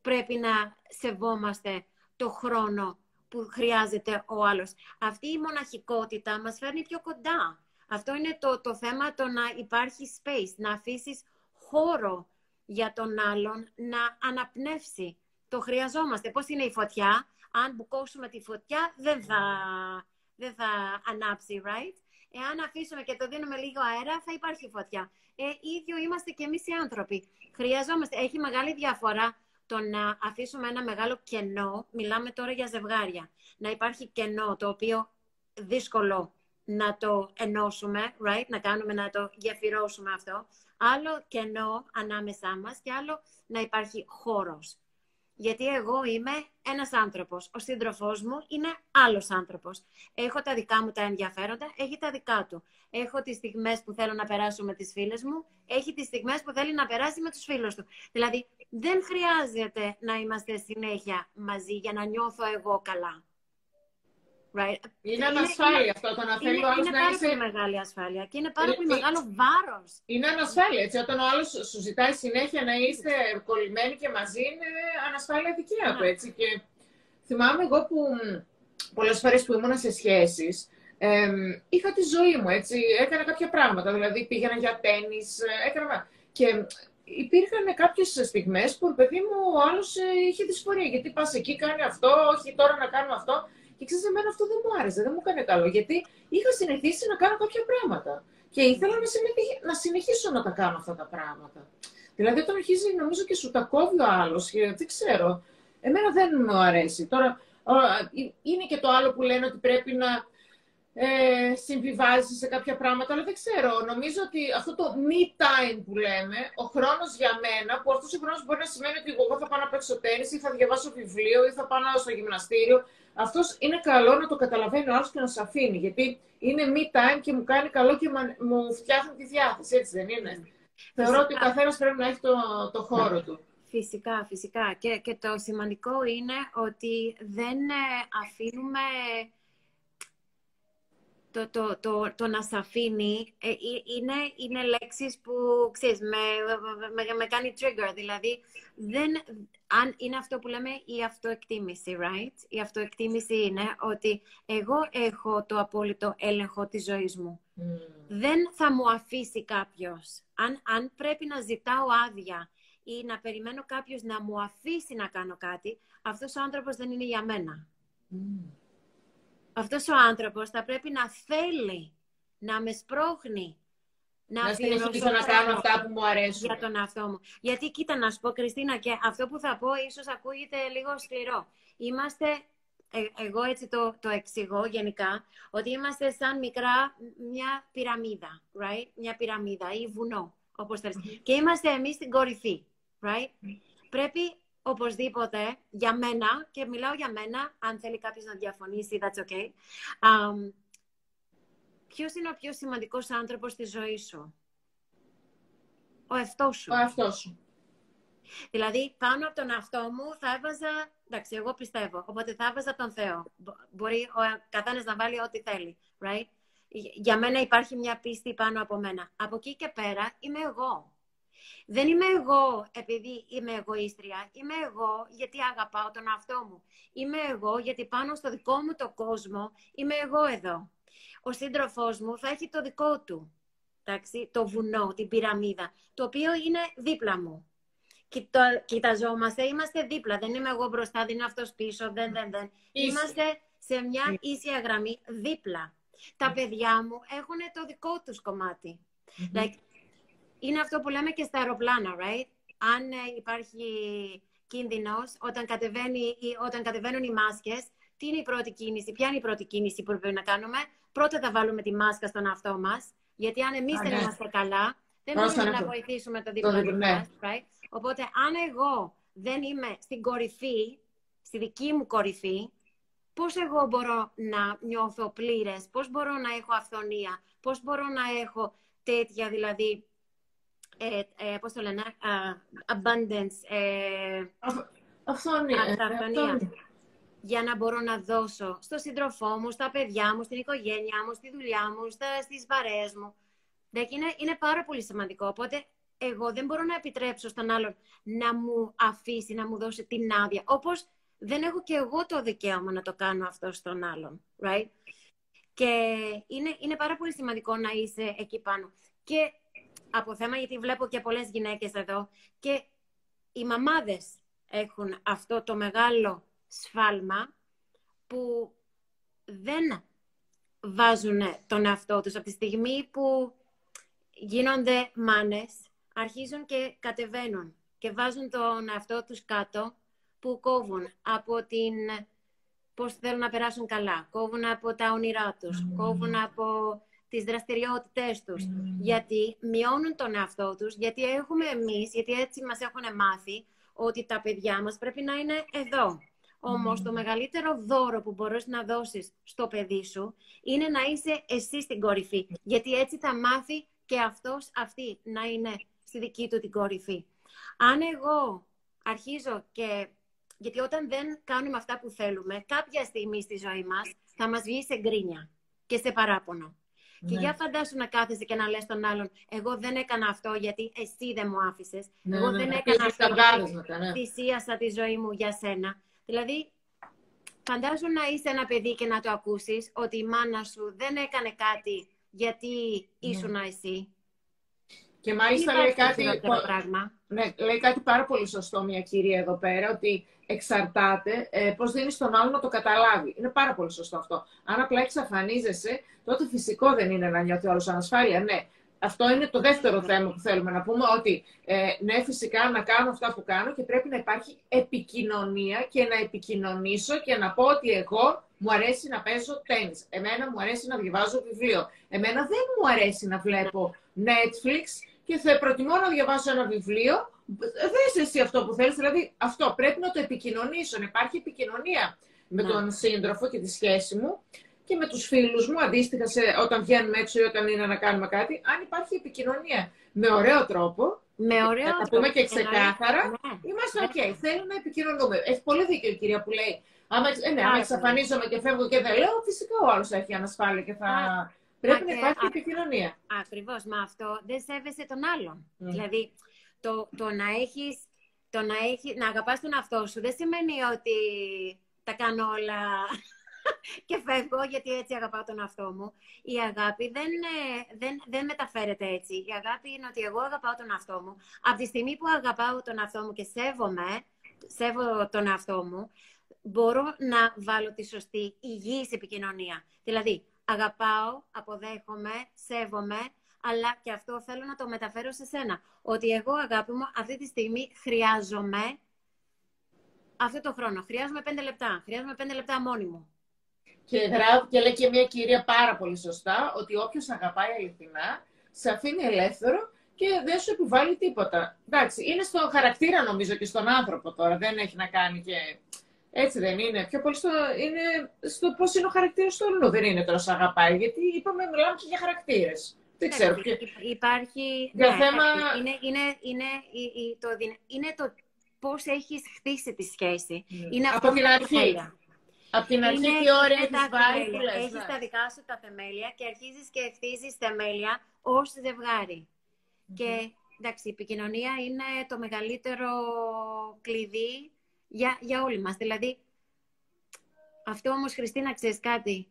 πρέπει να σεβόμαστε το χρόνο που χρειάζεται ο άλλος. Αυτή η μοναχικότητα μας φέρνει πιο κοντά. Αυτό είναι το, το θέμα το να υπάρχει space, να αφήσεις χώρο για τον άλλον να αναπνεύσει. Το χρειαζόμαστε. Πώς είναι η φωτιά; Αν μπουκώσουμε τη φωτιά δεν θα, δεν θα ανάψει, right? Εάν αφήσουμε και το δίνουμε λίγο αέρα θα υπάρχει φωτιά. Ε, ίδιο είμαστε και εμείς οι άνθρωποι. Χρειαζόμαστε. Έχει μεγάλη διαφορά το να αφήσουμε ένα μεγάλο κενό. Μιλάμε τώρα για ζευγάρια. Να υπάρχει κενό το οποίο δύσκολο να το ενώσουμε, right? να κάνουμε να το γεφυρώσουμε αυτό. Άλλο κενό ανάμεσά μας και άλλο να υπάρχει χώρος. Γιατί εγώ είμαι ένας άνθρωπος. Ο σύντροφός μου είναι άλλος άνθρωπος. Έχω τα δικά μου τα ενδιαφέροντα, έχει τα δικά του. Έχω τις στιγμές που θέλω να περάσω με τις φίλες μου, έχει τις στιγμές που θέλει να περάσει με τους φίλους του. Δηλαδή, δεν χρειάζεται να είμαστε συνέχεια μαζί για να νιώθω εγώ καλά. Right. Είναι ανασφάλεια αυτό το να θέλει ο άλλος να είσαι. Είναι μεγάλη ασφάλεια και είναι πάρα πολύ μεγάλο βάρος. Είναι ανασφάλεια. Έτσι, όταν ο άλλος σου ζητάει συνέχεια να είστε κολλημένοι και μαζί, είναι ανασφάλεια δικαία του. Ναι. Έτσι. Και θυμάμαι εγώ που πολλές φορές που ήμουν σε σχέσεις, ε, είχα τη ζωή μου. Έτσι. Έκανα κάποια πράγματα. Δηλαδή πήγαινα για τέννη, έκανα. Και υπήρχαν κάποιες στιγμές που, παιδί μου, ο άλλος ε, είχε δυσφορία. Γιατί πας εκεί, κάνει αυτό, όχι τώρα να κάνουμε αυτό. Και ξέρεις, εμένα αυτό δεν μου άρεσε, δεν μου έκανε καλό, γιατί είχα συνηθίσει να κάνω κάποια πράγματα. Και ήθελα να, να συνεχίσω να τα κάνω αυτά τα πράγματα. Δηλαδή, όταν αρχίζει, νομίζω και σου τα κόβει ο άλλος, δεν ξέρω. Εμένα δεν μου αρέσει. Τώρα, είναι και το άλλο που λένε ότι πρέπει να ε, συμβιβάζει σε κάποια πράγματα, αλλά δεν ξέρω. Νομίζω ότι αυτό το me time που λέμε, ο χρόνος για μένα, που αυτός ο χρόνος μπορεί να σημαίνει ότι εγώ θα πάω να παίξω τέννη ή θα διαβάσω βιβλίο ή θα πάω στο γυμναστήριο αυτός είναι καλό να το καταλαβαίνει ο άλλος και να σε αφήνει. Γιατί είναι me time και μου κάνει καλό και μου φτιάχνει τη διάθεση. Έτσι δεν είναι; Θεωρώ ότι ο καθένας πρέπει να έχει το, το χώρο του. Φυσικά, φυσικά. Και, και το σημαντικό είναι ότι δεν ε, αφήνουμε το, το, το, το να σε αφήνει ε, είναι, είναι λέξεις που, ξέρεις, με, με, με, κάνει trigger. Δηλαδή, δεν, αν είναι αυτό που λέμε η αυτοεκτίμηση, right? Η αυτοεκτίμηση είναι ότι εγώ έχω το απόλυτο έλεγχο της ζωής μου. Mm. Δεν θα μου αφήσει κάποιος. Αν, αν πρέπει να ζητάω άδεια ή να περιμένω κάποιος να μου αφήσει να κάνω κάτι, αυτός ο άνθρωπος δεν είναι για μένα. Mm αυτός ο άνθρωπος θα πρέπει να θέλει να με σπρώχνει να, να συνεχίσω να κάνω αυτά που μου αρέσουν. Για τον εαυτό μου. Γιατί κοίτα να σου πω, Κριστίνα, και αυτό που θα πω ίσως ακούγεται λίγο σκληρό. Είμαστε, ε, εγώ έτσι το, το εξηγώ γενικά, ότι είμαστε σαν μικρά μια πυραμίδα, right? Μια πυραμίδα ή βουνό, όπως θελεις Και είμαστε εμείς στην κορυφή, right? Πρέπει οπωσδήποτε για μένα, και μιλάω για μένα, αν θέλει κάποιος να διαφωνήσει, that's okay. Um, ποιος είναι ο πιο σημαντικός άνθρωπος στη ζωή σου; Ο εαυτός σου. Ο εαυτός σου. Δηλαδή, πάνω από τον εαυτό μου θα έβαζα, εντάξει, εγώ πιστεύω, οπότε θα έβαζα τον Θεό. Μπορεί ο καθένας να βάλει ό,τι θέλει, right? Για μένα υπάρχει μια πίστη πάνω από μένα. Από εκεί και πέρα είμαι εγώ. Δεν είμαι εγώ επειδή είμαι εγωίστρια. Είμαι εγώ γιατί αγαπάω τον εαυτό μου. Είμαι εγώ γιατί πάνω στο δικό μου το κόσμο είμαι εγώ εδώ. Ο σύντροφός μου θα έχει το δικό του. Εντάξει, το βουνό, την πυραμίδα, το οποίο είναι δίπλα μου. Κοιταζόμαστε, είμαστε δίπλα. Δεν είμαι εγώ μπροστά, δεν είναι αυτός πίσω, δεν, δεν, δεν. Είμαστε σε μια ίσια γραμμή δίπλα. Τα παιδιά μου έχουν το δικό τους κομμάτι είναι αυτό που λέμε και στα αεροπλάνα, right? Αν ε, υπάρχει κίνδυνος, όταν, κατεβαίνει, όταν κατεβαίνουν οι μάσκες, τι είναι η πρώτη κίνηση, ποια είναι η πρώτη κίνηση που πρέπει να κάνουμε; Πρώτα θα βάλουμε τη μάσκα στον εαυτό μας, γιατί αν εμείς δεν είμαστε καλά, δεν μπορούμε να βοηθήσουμε το δίπλα μας, right? Οπότε, αν εγώ δεν είμαι στην κορυφή, στη δική μου κορυφή, πώς εγώ μπορώ να νιώθω πλήρες, πώς μπορώ να έχω αυθονία, πώς μπορώ να έχω τέτοια δηλαδή ε, ε, πώς το λένε, abundance, ε, αυθονία. Για να μπορώ να δώσω στο σύντροφό μου, στα παιδιά μου, στην οικογένειά μου, στη δουλειά μου, στα, στις παρέες μου. Είναι, είναι πάρα πολύ σημαντικό. Οπότε εγώ δεν μπορώ να επιτρέψω στον άλλον να μου αφήσει, να μου δώσει την άδεια. Όπως δεν έχω και εγώ το δικαίωμα να το κάνω αυτό στον άλλον. Right? Και είναι, είναι πάρα πολύ σημαντικό να είσαι εκεί πάνω. Και από θέμα, γιατί βλέπω και πολλές γυναίκες εδώ και οι μαμάδες έχουν αυτό το μεγάλο σφάλμα που δεν βάζουν τον εαυτό τους από τη στιγμή που γίνονται μάνες, αρχίζουν και κατεβαίνουν και βάζουν τον εαυτό τους κάτω που κόβουν από την πώς θέλουν να περάσουν καλά, κόβουν από τα όνειρά τους, κόβουν από τις δραστηριότητές τους. Γιατί μειώνουν τον εαυτό τους, γιατί έχουμε εμείς, γιατί έτσι μας έχουν μάθει, ότι τα παιδιά μας πρέπει να είναι εδώ. Όμως το μεγαλύτερο δώρο που μπορείς να δώσεις στο παιδί σου είναι να είσαι εσύ στην κορυφή. Γιατί έτσι θα μάθει και αυτός αυτή να είναι στη δική του την κορυφή. Αν εγώ αρχίζω και... Γιατί όταν δεν κάνουμε αυτά που θέλουμε, κάποια στιγμή στη ζωή μας θα μας βγει σε γκρίνια και σε παράπονο. Και ναι. για φαντάσου να κάθεσαι και να λες τον άλλον, εγώ δεν έκανα αυτό γιατί εσύ δεν μου άφησες. Ναι, εγώ ναι, δεν έκανα αυτό γιατί θυσίασα τη ζωή μου για σένα. Δηλαδή, φαντάσου να είσαι ένα παιδί και να το ακούσεις ότι η μάνα σου δεν έκανε κάτι γιατί ήσουν εσύ. Και μάλιστα λέει κάτι, πράγμα. Ναι, λέει κάτι πάρα πολύ σωστό μια κυρία εδώ πέρα, ότι εξαρτάται ε, πώς δίνεις τον άλλο να το καταλάβει. Είναι πάρα πολύ σωστό αυτό. Αν απλά εξαφανίζεσαι, τότε φυσικό δεν είναι να νιώθει όλος ανασφάλεια. Ναι, αυτό είναι το δεύτερο θέμα που θέλουμε να πούμε, ότι ε, ναι, φυσικά να κάνω αυτά που κάνω και πρέπει να υπάρχει επικοινωνία και να επικοινωνήσω και να πω ότι εγώ μου αρέσει να παίζω τέννις. Εμένα μου αρέσει να διαβάζω βιβλίο. Εμένα δεν μου αρέσει να βλέπω Netflix και θα προτιμώ να διαβάσω ένα βιβλίο. Δες εσύ αυτό που θέλεις, δηλαδή αυτό πρέπει να το επικοινωνήσω, να υπάρχει επικοινωνία με ναι. τον σύντροφο και τη σχέση μου και με τους φίλους μου, αντίστοιχα σε, όταν βγαίνουμε έξω ή όταν είναι να κάνουμε κάτι, αν υπάρχει επικοινωνία με ωραίο τρόπο, Με ωραίο Να τα πούμε και ξεκάθαρα. Ναι. Είμαστε OK. Okay. Θέλω να επικοινωνούμε. Έχει πολύ δίκιο η κυρία που λέει. Άμα, ε, ναι, άμα εξαφανίζομαι και φεύγω και δεν λέω, φυσικά ο άλλος έχει ανασφάλεια και θα. Πρέπει να υπάρχει α, επικοινωνία. Ακριβώς. Μα αυτό δεν σέβεσαι τον άλλον. Mm. Δηλαδή, το, το να έχεις. Το να, έχεις, να αγαπάς τον αυτό σου δεν σημαίνει ότι τα κάνω όλα και φεύγω γιατί έτσι αγαπάω τον αυτό μου. Η αγάπη δεν, δεν, δεν μεταφέρεται έτσι. Η αγάπη είναι ότι εγώ αγαπάω τον αυτό μου. Από τη στιγμή που αγαπάω τον αυτό μου και σέβομαι, σέβω τον αυτό μου, μπορώ να βάλω τη σωστή υγιής επικοινωνία. Δηλαδή, αγαπάω, αποδέχομαι, σέβομαι, αλλά και αυτό θέλω να το μεταφέρω σε σένα. Ότι εγώ, αγάπη μου, αυτή τη στιγμή χρειάζομαι αυτό το χρόνο. Χρειάζομαι πέντε λεπτά. Χρειάζομαι πέντε λεπτά μόνη μου. Και, γράφει, και λέει και μια κυρία πάρα πολύ σωστά ότι όποιος αγαπάει αληθινά, σε αφήνει ελεύθερο και δεν σου επιβάλλει τίποτα. Εντάξει, είναι στο χαρακτήρα νομίζω και στον άνθρωπο τώρα. Δεν έχει να κάνει και. Έτσι δεν είναι. Πιο πολύ στο, είναι στο πώς είναι ο χαρακτήρας του όλου. Δεν είναι τώρα αγαπάει. Γιατί είπαμε, μιλάμε και για χαρακτήρες. Δεν ξέρω. Υπάρχει. Για ναι, θέμα... Είναι, είναι, είναι, είναι, το, είναι το πώς έχεις χτίσει τη σχέση. Mm. Είναι Από την αρχή. Από την αρχή τι ώρα έχεις βάλει, που Έχεις ναι. τα δικά σου τα θεμέλια και αρχίζεις και χτίζεις θεμέλια ως ζευγάρι. Και εντάξει, η επικοινωνία είναι το μεγαλύτερο κλειδί για, για όλοι μας. Δηλαδή, αυτό όμως, Χριστίνα, ξέρεις κάτι;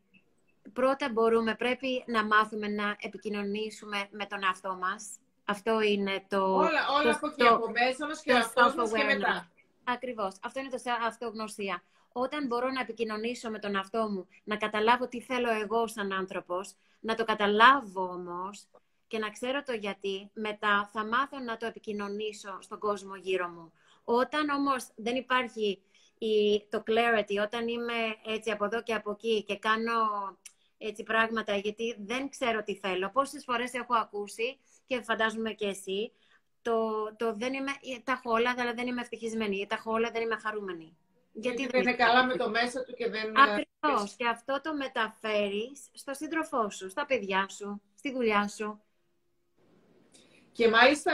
Πρώτα μπορούμε, πρέπει να μάθουμε να επικοινωνήσουμε με τον εαυτό μας. Αυτό είναι το... Όλα, όλα από εκεί, από μέσα μας και αυτό μας και μετά. Ακριβώς. Αυτό είναι το αυτογνωσία όταν μπορώ να επικοινωνήσω με τον αυτό μου, να καταλάβω τι θέλω εγώ σαν άνθρωπος, να το καταλάβω όμως και να ξέρω το γιατί, μετά θα μάθω να το επικοινωνήσω στον κόσμο γύρω μου. Όταν όμως δεν υπάρχει η, το clarity, όταν είμαι έτσι από εδώ και από εκεί και κάνω έτσι πράγματα γιατί δεν ξέρω τι θέλω. Πόσες φορές έχω ακούσει και φαντάζομαι και εσύ, το, το δεν είμαι, τα έχω όλα, αλλά δεν είμαι ευτυχισμένη, τα έχω όλα, δεν είμαι χαρούμενη. Γιατί δεν είναι καλά με το μέσα του και δεν... Ακριβώς. Και αυτό το μεταφέρεις στο σύντροφό σου, στα παιδιά σου, στη δουλειά σου. Και μάλιστα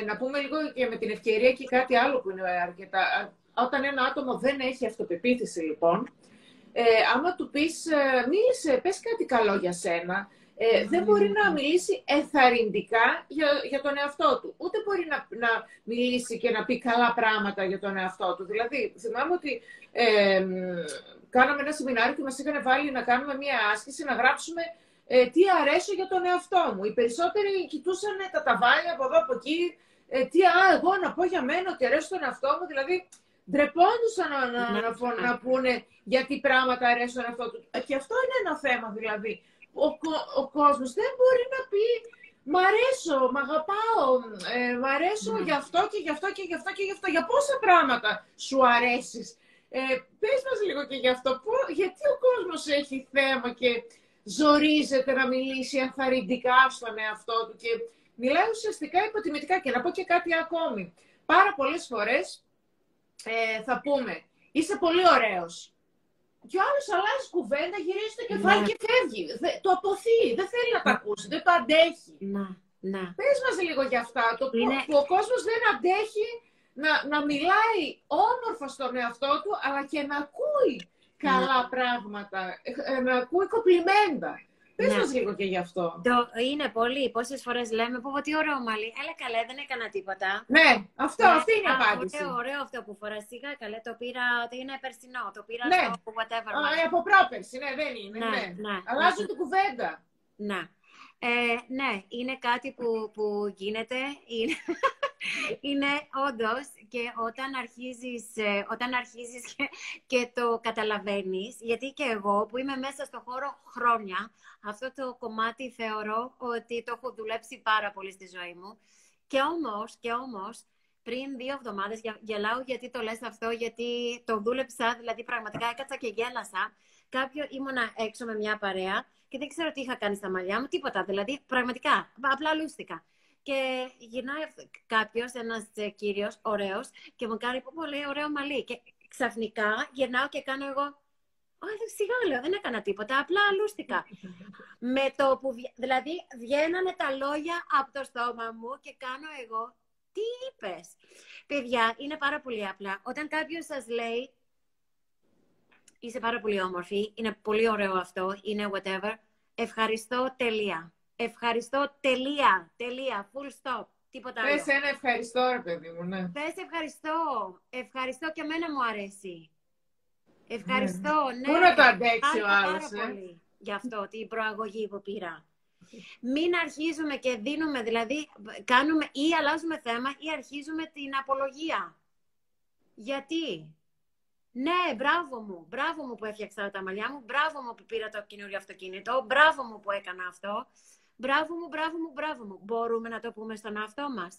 ε, να πούμε λίγο και με την ευκαιρία και κάτι άλλο που είναι αρκετά... Όταν ένα άτομο δεν έχει αυτοπεποίθηση λοιπόν, ε, άμα του πεις, ε, μίλησε, πες κάτι καλό για σένα, ε, δεν μπορεί να μιλήσει εθαρρυντικά για, για τον εαυτό του. Ούτε μπορεί να, να μιλήσει και να πει καλά πράγματα για τον εαυτό του. Δηλαδή, θυμάμαι ότι ε, κάναμε ένα σεμινάριο και μας είχαν βάλει να κάνουμε μία άσκηση, να γράψουμε ε, τι αρέσω για τον εαυτό μου. Οι περισσότεροι κοιτούσαν τα ταβάνια από εδώ, από εκεί, ε, τι α, εγώ να πω για μένα ότι αρέσω τον εαυτό μου. Δηλαδή, ντρεπόντουσαν να, να, να, να, πούνε γιατί πράγματα αρέσουν τον εαυτό του. Και αυτό είναι ένα θέμα δηλαδή ο, ο κόσμος δεν μπορεί να πει Μ' αρέσω, μ' αγαπάω, ε, μ' αρέσω mm. γι' αυτό και γι' αυτό και γι' αυτό και γι' αυτό. Για πόσα πράγματα σου αρέσεις; Ε, πες μας λίγο και γι' αυτό. γιατί ο κόσμος έχει θέμα και ζορίζεται να μιλήσει ανθαρρυντικά στον εαυτό του και μιλάει ουσιαστικά υποτιμητικά. Και να πω και κάτι ακόμη. Πάρα πολλές φορές ε, θα πούμε, είσαι πολύ ωραίος και ο άλλος αλλάζει κουβέντα, γυρίζει το κεφάλι ναι. και φεύγει. Το αποθεί. Δεν θέλει να τα ακούσει. Δεν το αντέχει. Να, να. Πες μας λίγο για αυτά. Το είναι... που ο κόσμος δεν αντέχει να, να μιλάει όμορφα στον εαυτό του, αλλά και να ακούει καλά πράγματα. Ε, να ακούει κοπλιμέντα. Πες ναι. μας λίγο και γι' αυτό. Το, είναι πολύ. Πόσες φορές λέμε πω τι ωραίο μαλλί. Έλα καλέ, δεν έκανα τίποτα. Ναι, αυτό, ναι. αυτή είναι η απάντηση. Ωραίο, ωραίο αυτό που φοράς. Σιγά καλέ, το πήρα, το είναι περσινό. Το πήρα ναι. στο whatever. Α, από πρόπερση, ναι, δεν είναι. Ναι, ναι. ναι. Αλλάζω την κουβέντα. Ναι. Ε, ναι, είναι κάτι που, που γίνεται. Είναι, είναι όντως και όταν αρχίζεις, ε, όταν αρχίζεις και, και το καταλαβαίνεις, γιατί και εγώ που είμαι μέσα στο χώρο χρόνια, αυτό το κομμάτι θεωρώ ότι το έχω δουλέψει πάρα πολύ στη ζωή μου. Και όμως, και όμως, πριν δύο εβδομάδες, γελάω γιατί το λες αυτό, γιατί το δούλεψα, δηλαδή πραγματικά έκατσα και γέλασα. Κάποιο ήμουνα έξω με μια παρέα και δεν ξέρω τι είχα κάνει στα μαλλιά μου, τίποτα. Δηλαδή, πραγματικά, απλά λούστηκα. Και γυρνάει κάποιος, ένας ε, κύριος, ωραίος, και μου κάνει πολύ ωραίο μαλλί. Και ξαφνικά γυρνάω και κάνω εγώ. Όχι, σιγά λέω, δεν έκανα τίποτα, απλά αλούστηκα. Με το που, δηλαδή, βγαίνανε τα λόγια από το στόμα μου και κάνω εγώ, Τι είπες; Παιδιά, είναι πάρα πολύ απλά. Όταν κάποιος σας λέει είσαι πάρα πολύ όμορφη, είναι πολύ ωραίο αυτό, είναι whatever, ευχαριστώ, τελεία. Ευχαριστώ, τελεία, τελεία, full stop. Τίποτα άλλο. Πες ένα ευχαριστώ, ρε παιδί μου, ναι. Πες ευχαριστώ. Ευχαριστώ και εμένα μου αρέσει. Ευχαριστώ, ναι. Πού να το αντέξει ο Πάρα άλλος, ε; πολύ γι' αυτό, την προαγωγή που πήρα. Μην αρχίζουμε και δίνουμε, δηλαδή, κάνουμε ή αλλάζουμε θέμα ή αρχίζουμε την απολογία. Γιατί; Ναι, μπράβο μου. Μπράβο μου που έφτιαξα τα μαλλιά μου. Μπράβο μου που πήρα το καινούριο αυτοκίνητο. Μπράβο μου που έκανα αυτό. Μπράβο μου, μπράβο μου, μπράβο μου. Μπορούμε να το πούμε στον εαυτό μας.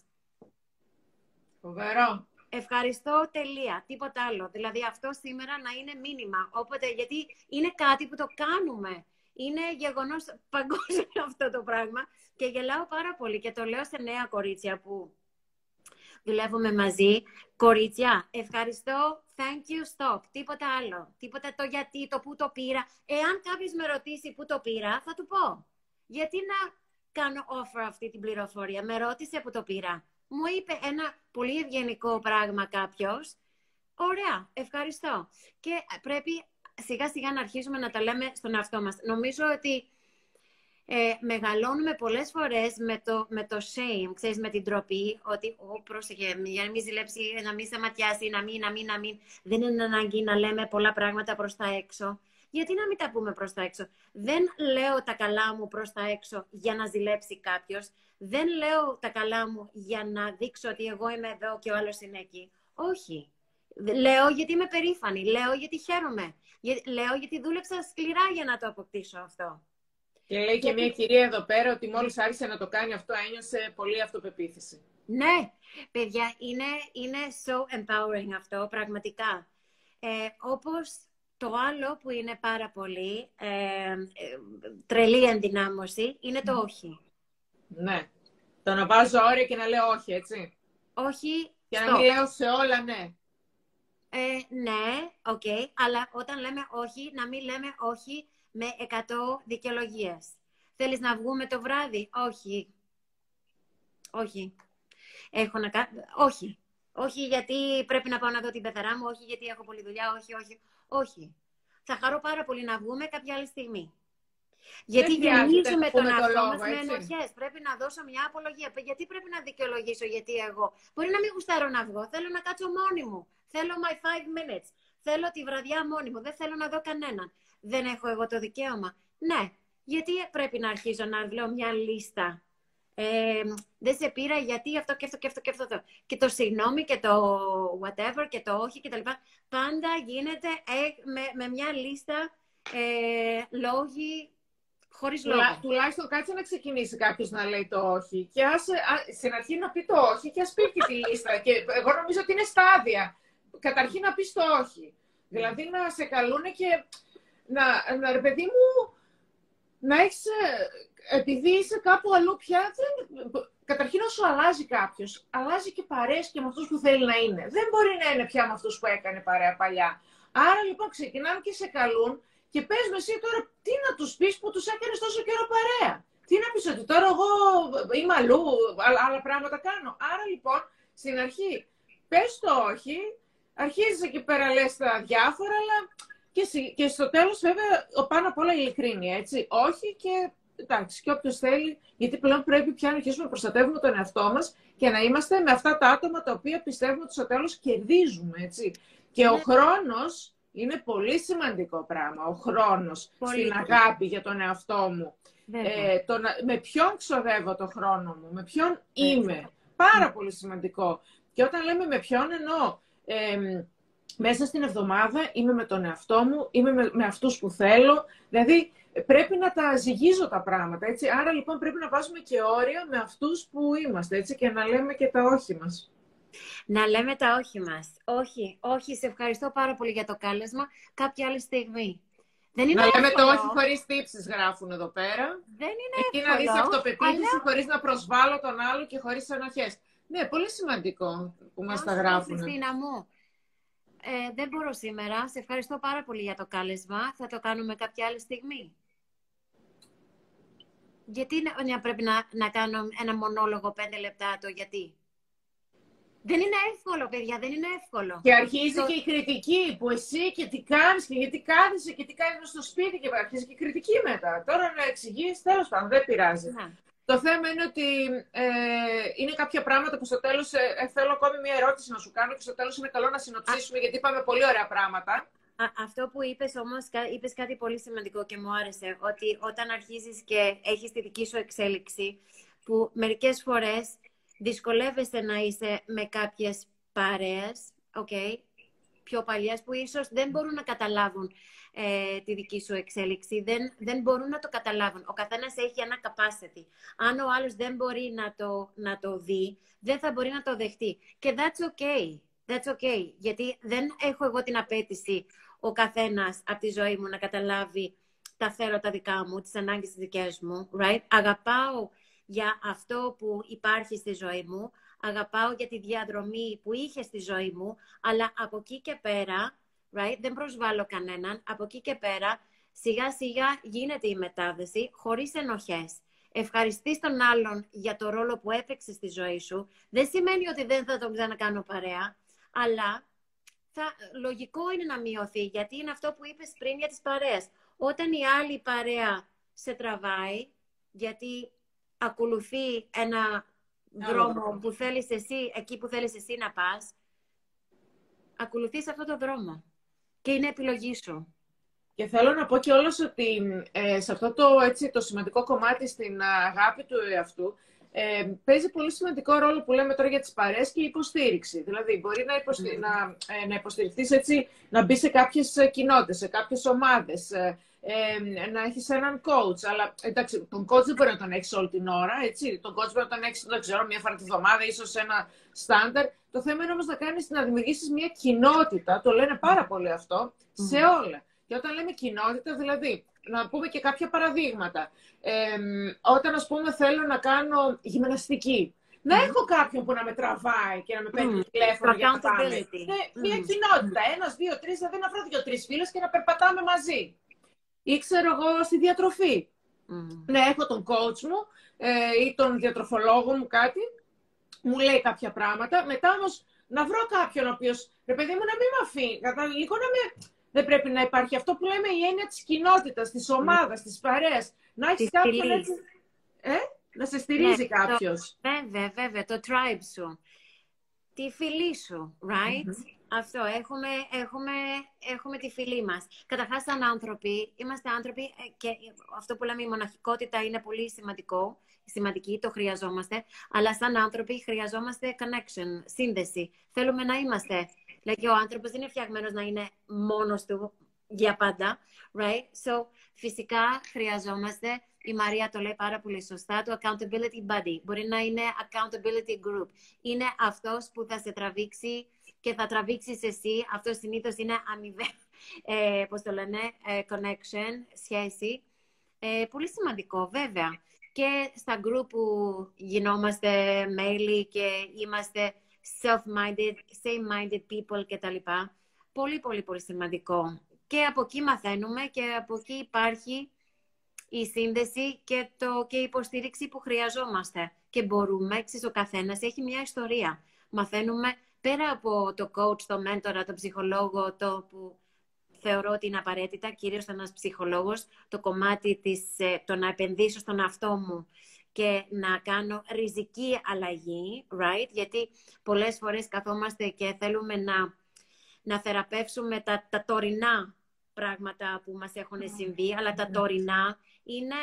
Φοβερό. Ευχαριστώ, τελεία. Τίποτα άλλο. Δηλαδή αυτό σήμερα να είναι μήνυμα. Όποτε, γιατί είναι κάτι που το κάνουμε. Είναι γεγονός παγκόσμιο αυτό το πράγμα. Και γελάω πάρα πολύ και το λέω σε νέα κορίτσια που δουλεύουμε μαζί. Κορίτσια, ευχαριστώ, thank you, stop. Τίποτα άλλο. Τίποτα το γιατί, το που το πήρα. Εάν κάποιος με ρωτήσει που το πήρα, θα του πω. Γιατί να κάνω offer αυτή την πληροφορία; Με ρώτησε που το πήρα. Μου είπε ένα πολύ ευγενικό πράγμα κάποιος. Ωραία, ευχαριστώ. Και πρέπει σιγά σιγά να αρχίσουμε να τα λέμε στον εαυτό μας. Νομίζω ότι ε, μεγαλώνουμε πολλές φορές με το, με το shame, ξέρεις, με την τροπή, ότι ο, πρόσεχε, για να μην ζηλέψει, να μην σταματιάσει, να μην, να μην, να μην. Δεν είναι ανάγκη να λέμε πολλά πράγματα προς τα έξω. Γιατί να μην τα πούμε προς τα έξω. Δεν λέω τα καλά μου προς τα έξω για να ζηλέψει κάποιος. Δεν λέω τα καλά μου για να δείξω ότι εγώ είμαι εδώ και ο άλλος είναι εκεί. Όχι. Λέω γιατί είμαι περήφανη. Λέω γιατί χαίρομαι. Λέω γιατί δούλεψα σκληρά για να το αποκτήσω αυτό. Και λέει και μια κυρία εδώ πέρα ότι μόλις άρχισε να το κάνει αυτό ένιωσε πολύ αυτοπεποίθηση. Ναι, παιδιά, είναι, είναι so empowering αυτό, πραγματικά. Ε, όπως το άλλο που είναι πάρα πολύ ε, ε, τρελή ενδυνάμωση είναι το όχι. Ναι. Το να βάζω όρια και να λέω όχι, έτσι. Όχι. Και να μην λέω σε όλα ναι. Ε, ναι, OK. Okay. Αλλά όταν λέμε όχι, να μην λέμε όχι με 100 δικαιολογίες. Θέλεις να βγούμε το βράδυ; Όχι. Όχι. Έχω να κάνω... Όχι. Όχι γιατί πρέπει να πάω να δω την πεθαρά μου, όχι γιατί έχω πολλή δουλειά, όχι, όχι. Όχι. Θα χαρώ πάρα πολύ να βγούμε κάποια άλλη στιγμή. Γιατί γεμίζουμε τον εαυτό μας με ενοχές. Πρέπει να δώσω μια απολογία. Γιατί πρέπει να δικαιολογήσω γιατί εγώ. Μπορεί να μην γουστάρω να βγω. Θέλω να κάτσω μόνη μου. Θέλω my five minutes. Θέλω τη βραδιά μόνη μου. Δεν θέλω να δω κανέναν. Δεν έχω εγώ το δικαίωμα. Ναι. Γιατί πρέπει να αρχίζω να λέω μια λίστα. Ε, δεν σε πήρα γιατί αυτό και αυτό και αυτό και αυτό. Και το συγγνώμη και το whatever και το όχι και τα λοιπά. Πάντα γίνεται ε, με, με μια λίστα ε, λόγοι χωρίς λόγο. τουλάχιστον κάτσε να ξεκινήσει κάποιος να λέει το όχι. Και ας, στην αρχή να πει το όχι και ας πει και τη λίστα. Και εγώ νομίζω ότι είναι στάδια. Καταρχήν να πεις το όχι. Δηλαδή να σε καλούν και να, να ρε παιδί μου, να έχει. Επειδή είσαι κάπου αλλού πια, δεν, καταρχήν όσο αλλάζει κάποιος, αλλάζει και παρέες και με αυτούς που θέλει να είναι. Δεν μπορεί να είναι πια με αυτούς που έκανε παρέα παλιά. Άρα λοιπόν ξεκινάμε και σε καλούν και πες με εσύ τώρα τι να τους πεις που τους έκανες τόσο καιρό παρέα; Τι να πεις ότι τώρα εγώ είμαι αλλού, άλλα πράγματα κάνω; Άρα λοιπόν στην αρχή πες το όχι, αρχίζεις εκεί πέρα λες τα διάφορα, αλλά και, και στο τέλος βέβαια πάνω απ' όλα ειλικρίνεια, έτσι. Όχι και εντάξει, και όποιος θέλει, γιατί πλέον πρέπει πια να αρχίσουμε να προστατεύουμε τον εαυτό μας και να είμαστε με αυτά τα άτομα τα οποία πιστεύουμε ότι στο τέλος κερδίζουμε, έτσι. Και ο ναι. χρόνος είναι πολύ σημαντικό πράγμα ο χρόνος στην αγάπη για τον εαυτό μου. Ε, το με ποιον ξοδεύω το χρόνο μου, με ποιον είμαι. Πάρα πολύ σημαντικό. Και όταν λέμε με ποιον εννοώ, μέσα στην εβδομάδα είμαι με τον εαυτό μου, είμαι με, με αυτούς που θέλω. Δηλαδή πρέπει να τα ζυγίζω τα πράγματα. Έτσι. Άρα λοιπόν πρέπει να βάζουμε και όρια με αυτούς που είμαστε έτσι, και να λέμε και τα όχι μας. Να λέμε τα όχι μας. Όχι, όχι, σε ευχαριστώ πάρα πολύ για το κάλεσμα. Κάποια άλλη στιγμή. Δεν είναι να εύκολο. λέμε το όχι χωρίς τύψεις γράφουν εδώ πέρα. Δεν είναι Εκεί εύκολο. να δεις αυτοπεποίθηση αλλά... χωρίς να προσβάλλω τον άλλο και χωρίς ενοχές. Ναι, πολύ σημαντικό που μας τα γράφουν. Χριστίνα μου, ε, δεν μπορώ σήμερα. Σε ευχαριστώ πάρα πολύ για το κάλεσμα. Θα το κάνουμε κάποια άλλη στιγμή; Γιατί να, πρέπει να, να κάνω ένα μονόλογο πέντε λεπτά το γιατί; Δεν είναι εύκολο, παιδιά, δεν είναι εύκολο. Και αρχίζει και η κριτική που εσύ και τι κάνεις και γιατί κάθεσαι και τι κάνεις στο σπίτι και αρχίζει και η κριτική μετά. Τώρα να εξηγείς, τέλος πάντων, δεν πειράζει. Ναι. Το θέμα είναι ότι ε, είναι κάποια πράγματα που στο τέλος ε, ε, θέλω ακόμη μία ερώτηση να σου κάνω και στο τέλος είναι καλό να συνοψίσουμε γιατί είπαμε πολύ ωραία πράγματα. Α, αυτό που είπες όμως, είπες κάτι πολύ σημαντικό και μου άρεσε, ότι όταν αρχίζεις και έχεις τη δική σου εξέλιξη, που μερικές φορές δυσκολεύεσαι να είσαι με κάποιες παρέες, okay, πιο παλιές, που ίσως δεν μπορούν να καταλάβουν ε, τη δική σου εξέλιξη, δεν, δεν μπορούν να το καταλάβουν. Ο καθένας έχει ένα capacity. Αν ο άλλος δεν μπορεί να το, να το δει, δεν θα μπορεί να το δεχτεί. Και that's okay. That's okay. Γιατί δεν έχω εγώ την απέτηση ο καθένας από τη ζωή μου να καταλάβει τα θέλω τα δικά μου, τις ανάγκες τις δικές μου, right? Αγαπάω για αυτό που υπάρχει στη ζωή μου, αγαπάω για τη διαδρομή που είχε στη ζωή μου, αλλά από εκεί και πέρα, right, δεν προσβάλλω κανέναν, από εκεί και πέρα σιγά σιγά γίνεται η μετάδεση χωρίς ενοχές. Ευχαριστείς τον άλλον για το ρόλο που έπαιξε στη ζωή σου. Δεν σημαίνει ότι δεν θα τον ξανακάνω παρέα, αλλά θα, λογικό είναι να μειωθεί, γιατί είναι αυτό που είπες πριν για τις παρέες. Όταν η άλλη παρέα σε τραβάει, γιατί ακολουθεί ένα δρόμο που θέλεις εσύ, εκεί που θέλεις εσύ να πας, ακολουθείς αυτό το δρόμο. Και είναι επιλογή σου. Και θέλω να πω και όλος ότι ε, σε αυτό το, έτσι, το σημαντικό κομμάτι στην αγάπη του εαυτού, ε, παίζει πολύ σημαντικό ρόλο που λέμε τώρα για τις παρέες και η υποστήριξη. Δηλαδή, μπορεί να, υποστη... να, ε, να υποστηριχθείς έτσι, να μπεις σε κάποιες κοινότητες, σε κάποιες ομάδες, ε, ε, να έχεις έναν coach. Αλλά εντάξει, τον coach δεν μπορεί να τον έχεις όλη την ώρα. Έτσι. Τον coach μπορεί να τον έχεις, δεν ξέρω, μία φορά τη βδομάδα, ίσως ένα στάνταρ. Το θέμα είναι όμως να κάνεις να δημιουργήσεις μια κοινότητα. Το λένε πάρα πολύ αυτό σε όλα. Και όταν λέμε κοινότητα, δηλαδή, να πούμε και κάποια παραδείγματα. Ε, όταν, ας πούμε, θέλω να κάνω γυμναστική, να έχω κάποιον που να με τραβάει και να με παίρνει mm. τηλέφωνο για να πάμε. Ναι, μια κοινότητα. Ένας, δύο, τρεις, δηλαδή να βρω δύο-τρει φίλες και να περπατάμε μαζί ή ξέρω εγώ στη διατροφή. Mm. Ναι, έχω τον coach μου ε, ή τον διατροφολόγο μου κάτι, μου λέει κάποια πράγματα. Μετά όμως να βρω κάποιον ο οποίος, ρε παιδί μου, να μην με αφήνει. Κατά λίγο να με. Δεν πρέπει να υπάρχει αυτό που λέμε η έννοια της κοινότητας, της ομάδας, mm. της παρέας. Να έχεις κάποιον έτσι. Ε, να σε στηρίζει ναι, κάποιος. Βέβαια, βέβαια, το tribe σου. Τη φιλή σου, right? Mm-hmm. Αυτό, έχουμε, έχουμε, έχουμε τη φιλή μας. Καταρχάς, σαν άνθρωποι, είμαστε άνθρωποι ε, και αυτό που λέμε η μοναχικότητα είναι πολύ σημαντικό, σημαντική, το χρειαζόμαστε, αλλά σαν άνθρωποι χρειαζόμαστε connection, σύνδεση. Θέλουμε να είμαστε. Δηλαδή, ο άνθρωπος δεν είναι φτιαγμένος να είναι μόνος του για πάντα, right? So, φυσικά χρειαζόμαστε, η Μαρία το λέει πάρα πολύ σωστά, το accountability buddy. Μπορεί να είναι accountability group. Είναι αυτός που θα σε τραβήξει και θα τραβήξεις εσύ. Αυτό συνήθως είναι αμοιβέ, ε, πώς το λένε, ε, connection, σχέση. Ε, πολύ σημαντικό, βέβαια. Και στα group που γινόμαστε μέλη και είμαστε self-minded, same-minded people κτλ. Πολύ, πολύ, πολύ σημαντικό. Και από εκεί μαθαίνουμε και από εκεί υπάρχει η σύνδεση και, το, και η υποστήριξη που χρειαζόμαστε. Και μπορούμε, εξής ο καθένας έχει μια ιστορία. Μαθαίνουμε πέρα από το coach, το mentor, το ψυχολόγο, το που θεωρώ ότι είναι απαραίτητα, κυρίως ένας ψυχολόγος, το κομμάτι της, ε, το να επενδύσω στον αυτό μου και να κάνω ριζική αλλαγή, right? Γιατί πολλές φορές καθόμαστε και θέλουμε να, να θεραπεύσουμε τα, τα τωρινά πράγματα που μας έχουν συμβεί, αλλά τα τωρινά είναι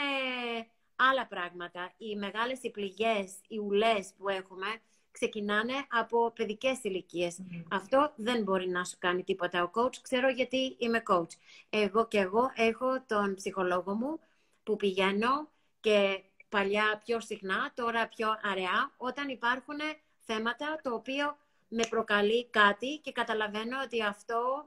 άλλα πράγματα. Οι μεγάλες οι πληγές, οι ουλές που έχουμε, ξεκινάνε από παιδικές Αυτό δεν μπορεί να σου κάνει τίποτα ο coach. Ξέρω γιατί είμαι coach. Εγώ και εγώ έχω τον ψυχολόγο μου που πηγαίνω και παλιά πιο συχνά, τώρα πιο αραιά, όταν υπάρχουν θέματα το οποίο με προκαλεί κάτι και καταλαβαίνω ότι αυτό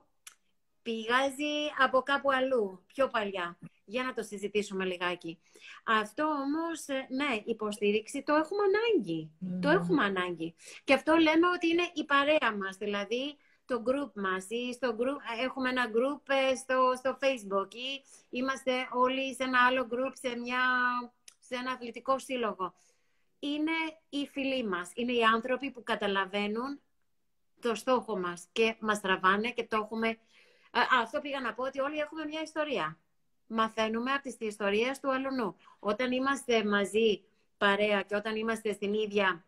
πηγάζει από κάπου αλλού, πιο παλιά για να το συζητήσουμε λιγάκι. Αυτό όμως, ε, ναι, υποστήριξη το έχουμε ανάγκη. Το έχουμε ανάγκη. Και αυτό λέμε ότι είναι η παρέα μας, δηλαδή το group μας ή στο group, ε, έχουμε ένα group ε, στο, στο facebook ή είμαστε όλοι σε ένα άλλο group σε, μια, σε ένα αθλητικό σύλλογο. Είναι οι φίλοι μας, είναι οι άνθρωποι που καταλαβαίνουν το στόχο μας και μας τραβάνε και το έχουμε... αυτό πήγα να πω ότι όλοι έχουμε μια ιστορία. Μαθαίνουμε από τις ιστορίες του αλουνού. Όταν είμαστε μαζί παρέα και όταν είμαστε στην ίδια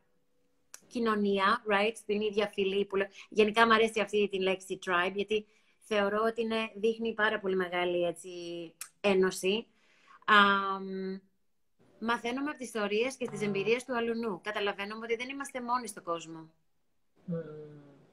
κοινωνία, right, στην ίδια φυλή. Που... Γενικά μου αρέσει αυτή τη λέξη tribe, γιατί θεωρώ ότι είναι, δείχνει πάρα πολύ μεγάλη έτσι, ένωση. Um, μαθαίνουμε από τις ιστορίες και τις εμπειρίες του αλουνού. Καταλαβαίνουμε ότι δεν είμαστε μόνοι στον κόσμο. Mm.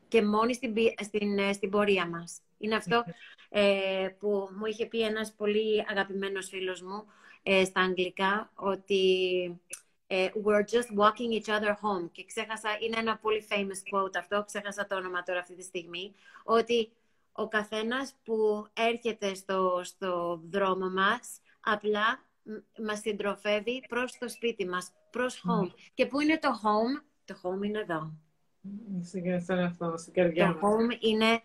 Και μόνοι στην, στην, ε, στην πορεία μας. Είναι αυτό ε, που μου είχε πει ένας πολύ αγαπημένος φίλος μου ε, στα αγγλικά, ότι ε, we're just walking each other home. Και ξέχασα, είναι ένα πολύ famous quote αυτό, ξέχασα το όνομα τώρα αυτή τη στιγμή, ότι ο καθένας που έρχεται στο, στο δρόμο μας, απλά μας συντροφεύει προς το σπίτι μας, προς home. Και πού είναι το home? Το home είναι εδώ. Το home είναι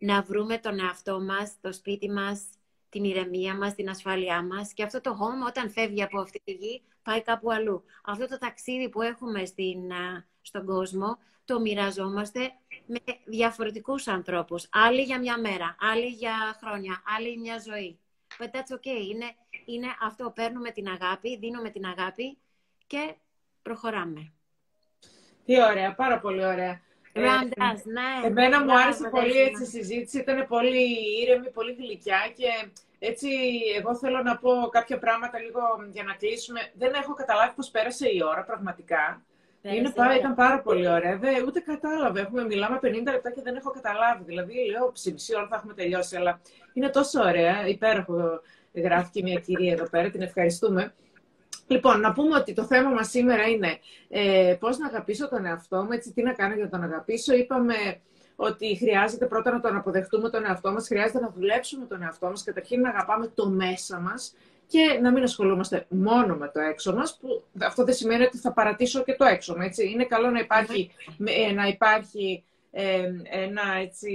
να βρούμε τον εαυτό μας, το σπίτι μας, την ηρεμία μας, την ασφάλειά μας. Και αυτό το home όταν φεύγει από αυτή τη γη πάει κάπου αλλού. Αυτό το ταξίδι που έχουμε στην, στον κόσμο το μοιραζόμαστε με διαφορετικούς ανθρώπους. Άλλοι για μια μέρα, άλλοι για χρόνια, άλλοι μια ζωή. But that's okay. Είναι, είναι αυτό, παίρνουμε την αγάπη, δίνουμε την αγάπη και προχωράμε. Τι ωραία, πάρα πολύ ωραία. Ε, ναι. Εμένα μου άρεσε πολύ έτσι η συζήτηση, ήταν πολύ ήρεμη, πολύ γλυκιά και έτσι εγώ θέλω να πω κάποια πράγματα λίγο για να κλείσουμε. Δεν έχω καταλάβει πώς πέρασε η ώρα πραγματικά. Είναι πάρα, ήταν πάρα πολύ ωραία. Δεν, ούτε κατάλαβε. Έχουμε, μιλάμε 50 λεπτά και δεν έχω καταλάβει. Δηλαδή, λέω, σε μισή ώρα θα έχουμε τελειώσει. Αλλά είναι τόσο ωραία. Υπέροχο γράφει μια κυρία εδώ πέρα. Την ευχαριστούμε. Λοιπόν, να πούμε ότι το θέμα μας σήμερα είναι ε, πώς να αγαπήσω τον εαυτό μου, έτσι τι να κάνω για να τον αγαπήσω. Είπαμε ότι χρειάζεται πρώτα να τον αποδεχτούμε τον εαυτό μας, χρειάζεται να δουλέψουμε τον εαυτό μας, καταρχήν να αγαπάμε το μέσα μας και να μην ασχολούμαστε μόνο με το έξω μας, που αυτό δεν σημαίνει ότι θα παρατήσω και το έξω μου, έτσι. Είναι καλό να υπάρχει, ε, να υπάρχει ε, ένα, έτσι,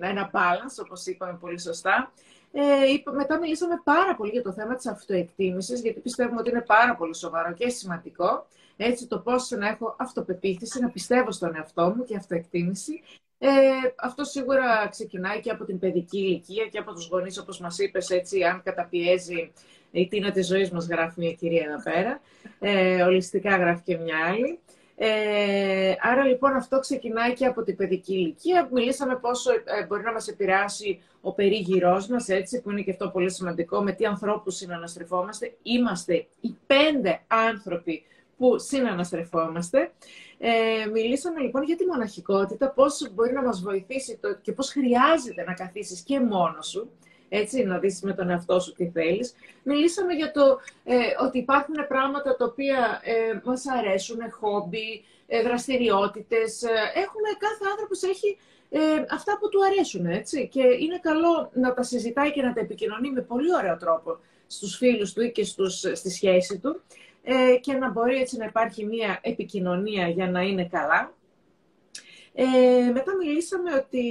ένα balance, όπως είπαμε πολύ σωστά. Ε, μετά μιλήσαμε πάρα πολύ για το θέμα της αυτοεκτίμησης, γιατί πιστεύουμε ότι είναι πάρα πολύ σοβαρό και σημαντικό. Έτσι, το πώς να έχω αυτοπεποίθηση, να πιστεύω στον εαυτό μου και αυτοεκτίμηση. Ε, αυτό σίγουρα ξεκινάει και από την παιδική ηλικία και από τους γονείς, όπως μας είπες, έτσι, αν καταπιέζει η τίνα της ζωής μας, γράφει μια κυρία εδώ πέρα. Ε, ολιστικά γράφει και μια άλλη. Ε, άρα λοιπόν αυτό ξεκινάει και από την παιδική ηλικία. Μιλήσαμε πόσο ε, μπορεί να μας επηρεάσει ο περίγυρός μας, έτσι, που είναι και αυτό πολύ σημαντικό, με τι ανθρώπους συναναστρεφόμαστε. Είμαστε οι πέντε άνθρωποι που συναναστρεφόμαστε. Ε, μιλήσαμε λοιπόν για τη μοναχικότητα, πώς μπορεί να μας βοηθήσει το, και πώς χρειάζεται να καθίσεις και μόνος σου έτσι, να δεις με τον εαυτό σου τι θέλεις. Μιλήσαμε για το ε, ότι υπάρχουν πράγματα τα οποία ε, μας αρέσουν, χόμπι, ε, δραστηριότητες. Ε, έχουμε, κάθε άνθρωπος έχει ε, αυτά που του αρέσουν, έτσι. Και είναι καλό να τα συζητάει και να τα επικοινωνεί με πολύ ωραίο τρόπο στους φίλους του ή και στους, στη σχέση του ε, και να μπορεί έτσι να υπάρχει μία επικοινωνία για να είναι καλά. Ε, μετά μιλήσαμε ότι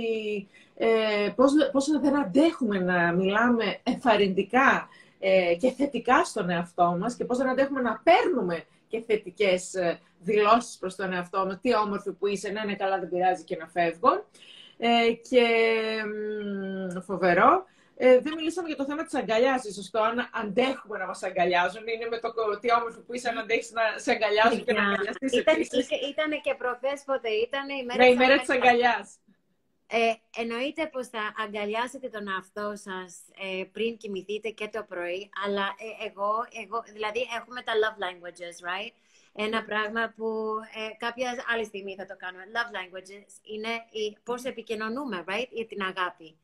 ε, πώς, πώς δεν αντέχουμε να μιλάμε ενθαρρυντικά ε, και θετικά στον εαυτό μας και πώς δεν αντέχουμε να παίρνουμε και θετικές ε, δηλώσεις προς τον εαυτό μας. Τι όμορφη που είσαι, ναι, ναι, καλά, δεν πειράζει και να φεύγω. Ε, και φοβερό. Ε, δεν μιλήσαμε για το θέμα της αγκαλιάς, ίσως το αν αντέχουμε να μας αγκαλιάζουν. Είναι με το τι όμορφη που είσαι αν αντέχεις να σε αγκαλιάζουν και να αγκαλιαστείς ήταν, Ήταν και προχθές πότε, ήταν η μέρα, ναι, η μέρα της αγκαλιάς. Ε, εννοείται πως θα αγκαλιάσετε τον εαυτό σας ε, πριν κοιμηθείτε και το πρωί, αλλά ε, εγώ, εγώ, δηλαδή έχουμε τα love languages, right? Ένα πράγμα που ε, κάποια άλλη στιγμή θα το κάνουμε. Love languages είναι η, πώς επικοινωνούμε, right? Για την αγάπη.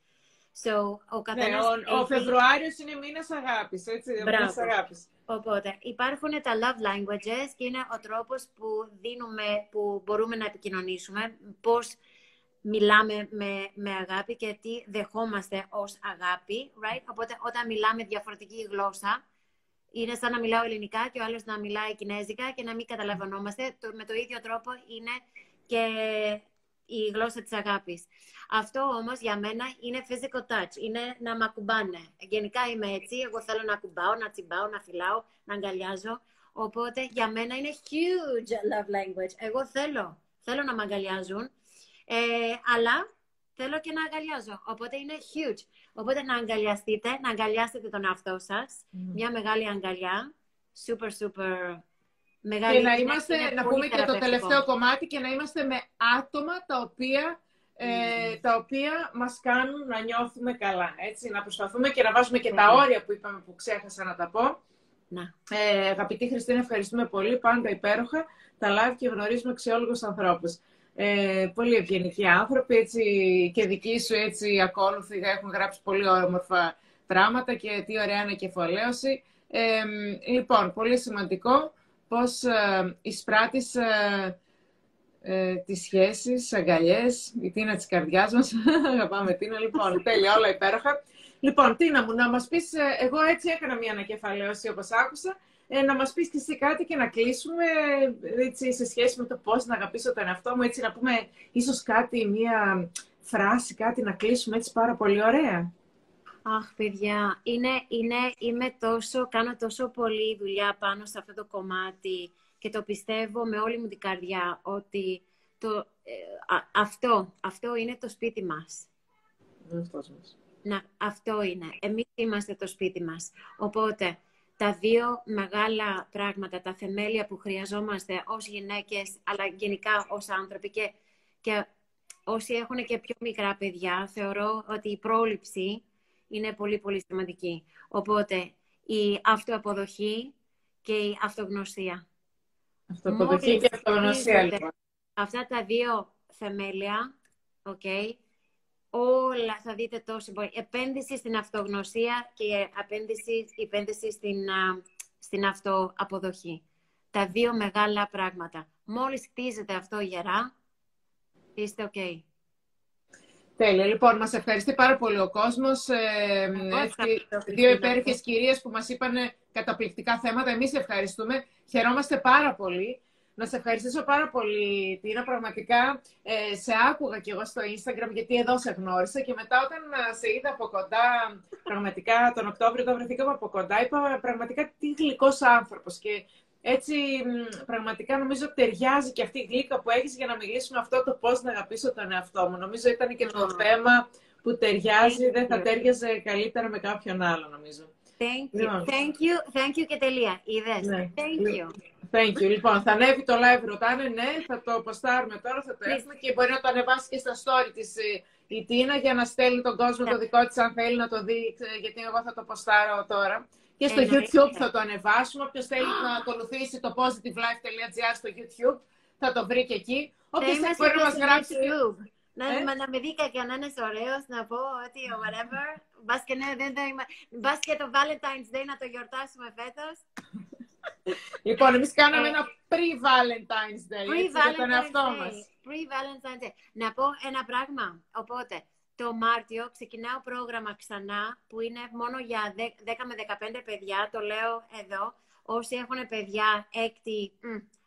So, ο, καθένας ναι, ο, έχει... ο Φεβρουάριος είναι μήνας αγάπης, έτσι, μήνας αγάπης. Οπότε υπάρχουν τα love languages και είναι ο τρόπος που δίνουμε, που μπορούμε να επικοινωνήσουμε, πώς μιλάμε με, με αγάπη και τι δεχόμαστε ως αγάπη, right? Οπότε όταν μιλάμε διαφορετική γλώσσα, είναι σαν να μιλάω ελληνικά και ο άλλος να μιλάει κινέζικα και να μην καταλαβαίνόμαστε. Το, με το ίδιο τρόπο είναι και η γλώσσα της αγάπης. Αυτό όμως για μένα είναι physical touch, είναι να με ακουμπάνε. Γενικά είμαι έτσι, εγώ θέλω να ακουμπάω, να τσιμπάω, να φυλάω, να αγκαλιάζω. Οπότε για μένα είναι huge love language. Εγώ θέλω, θέλω να με αγκαλιάζουν Ε, αλλά θέλω και να αγκαλιάζω. Οπότε είναι huge. Οπότε να αγκαλιαστείτε, να αγκαλιάσετε τον εαυτό σας. Μια μεγάλη αγκαλιά. Super, super μεγάλη. Και να, είμαστε, να πούμε και το τελευταίο κομμάτι και να είμαστε με άτομα τα οποία ε, τα οποία μας κάνουν να νιώθουμε καλά. Έτσι, να προσπαθούμε και να βάζουμε και τα όρια που είπαμε που ξέχασα να τα πω. Να. Ε, αγαπητή Χριστίνα, ευχαριστούμε πολύ. Πάντα υπέροχα. Τα live και γνωρίζουμε αξιόλογους ανθρώπους. Ε, πολύ ευγενικοί άνθρωποι έτσι, και δικοί σου έτσι ακόλουθοι έχουν γράψει πολύ όμορφα πράγματα και τι ωραία ανακεφαλαίωση. Ε, λοιπόν, πολύ σημαντικό πώς ε, εισπράττεις ε, ε, τις σχέσεις, αγκαλιές, η Τίνα της καρδιάς μας. Αγαπάμε Τίνα, λοιπόν, τέλεια, όλα υπέροχα. Λοιπόν, Τίνα μου, να μας πεις, ε, εγώ έτσι έκανα μια ανακεφαλαίωση όπως άκουσα, ε, να μας πεις και εσύ κάτι και να κλείσουμε έτσι, σε σχέση με το πώς να αγαπήσω τον εαυτό μου, έτσι να πούμε ίσως κάτι, μια φράση, κάτι να κλείσουμε έτσι πάρα πολύ ωραία. Αχ, παιδιά, είναι, είναι, είμαι τόσο, κάνω τόσο πολύ δουλειά πάνω σε αυτό το κομμάτι και το πιστεύω με όλη μου την καρδιά ότι το, ε, αυτό, αυτό είναι το σπίτι μας. Να, αυτό είναι. Εμείς είμαστε το σπίτι μας. Οπότε, τα δύο μεγάλα πράγματα, τα θεμέλια που χρειαζόμαστε ως γυναίκες, αλλά γενικά ως άνθρωποι και, και όσοι έχουν και πιο μικρά παιδιά, θεωρώ ότι η πρόληψη είναι πολύ πολύ σημαντική. Οπότε, η αυτοαποδοχή και η αυτογνωσία. Αυτοποδοχή και αυτογνωσία, λοιπόν. Αυτά τα δύο θεμέλια, okay, όλα θα δείτε τόσο πολύ. Επένδυση στην αυτογνωσία και επένδυση, επένδυση στην, στην αυτοαποδοχή. Τα δύο μεγάλα πράγματα. Μόλις χτίζετε αυτό γερά, είστε ok. Τέλεια. Λοιπόν, μας ευχαριστεί πάρα πολύ ο κόσμος. Ε, δύο υπέροχες κυρίες που μας είπαν καταπληκτικά θέματα. Εμείς ευχαριστούμε. Χαιρόμαστε πάρα πολύ. Να σε ευχαριστήσω πάρα πολύ, Τίνα. Πραγματικά ε, σε άκουγα κι εγώ στο Instagram, γιατί εδώ σε γνώρισα. Και μετά όταν ε, σε είδα από κοντά, πραγματικά τον Οκτώβριο, όταν βρεθήκαμε από κοντά, είπα πραγματικά τι γλυκός άνθρωπος. Και έτσι πραγματικά νομίζω ταιριάζει και αυτή η γλύκα που έχεις για να μιλήσουμε αυτό το πώς να αγαπήσω τον εαυτό μου. Νομίζω ήταν και το θέμα που ταιριάζει, δεν θα τέριαζε καλύτερα με κάποιον άλλο νομίζω. Thank you. Λοιπόν. Thank you. Thank you και τελεία. Είδες. Ναι. Thank you. Thank you. Λοιπόν, θα ανέβει το live, ρωτάνε, ναι, θα το αποστάρουμε τώρα, θα το έχουμε και μπορεί να το ανεβάσει και στα story της ε, η Τίνα για να στέλνει τον κόσμο το δικό της αν θέλει να το δει, ε, γιατί εγώ θα το ποστάρω τώρα. Και στο YouTube θα το ανεβάσουμε. Όποιος θέλει να ακολουθήσει το positivelife.gr στο YouTube θα το βρει και εκεί. Όποιος θέλει μπορεί να μας γράψει. Να, ε; να με δει κανένα ωραίος, να πω ότι whatever. Μπας και, ναι, δεν, δεν, μπας και το Valentine's Day να το γιορτάσουμε φέτος. Λοιπόν, εμείς κάναμε ένα pre-Valentine's Day. Pre-Valentine's Day. Pre-Valentine's Day. Να πω ένα πράγμα. Οπότε, το Μάρτιο ξεκινάω πρόγραμμα ξανά που είναι μόνο για 10 με 15 παιδιά, το λέω εδώ. Όσοι έχουν παιδιά έκτη,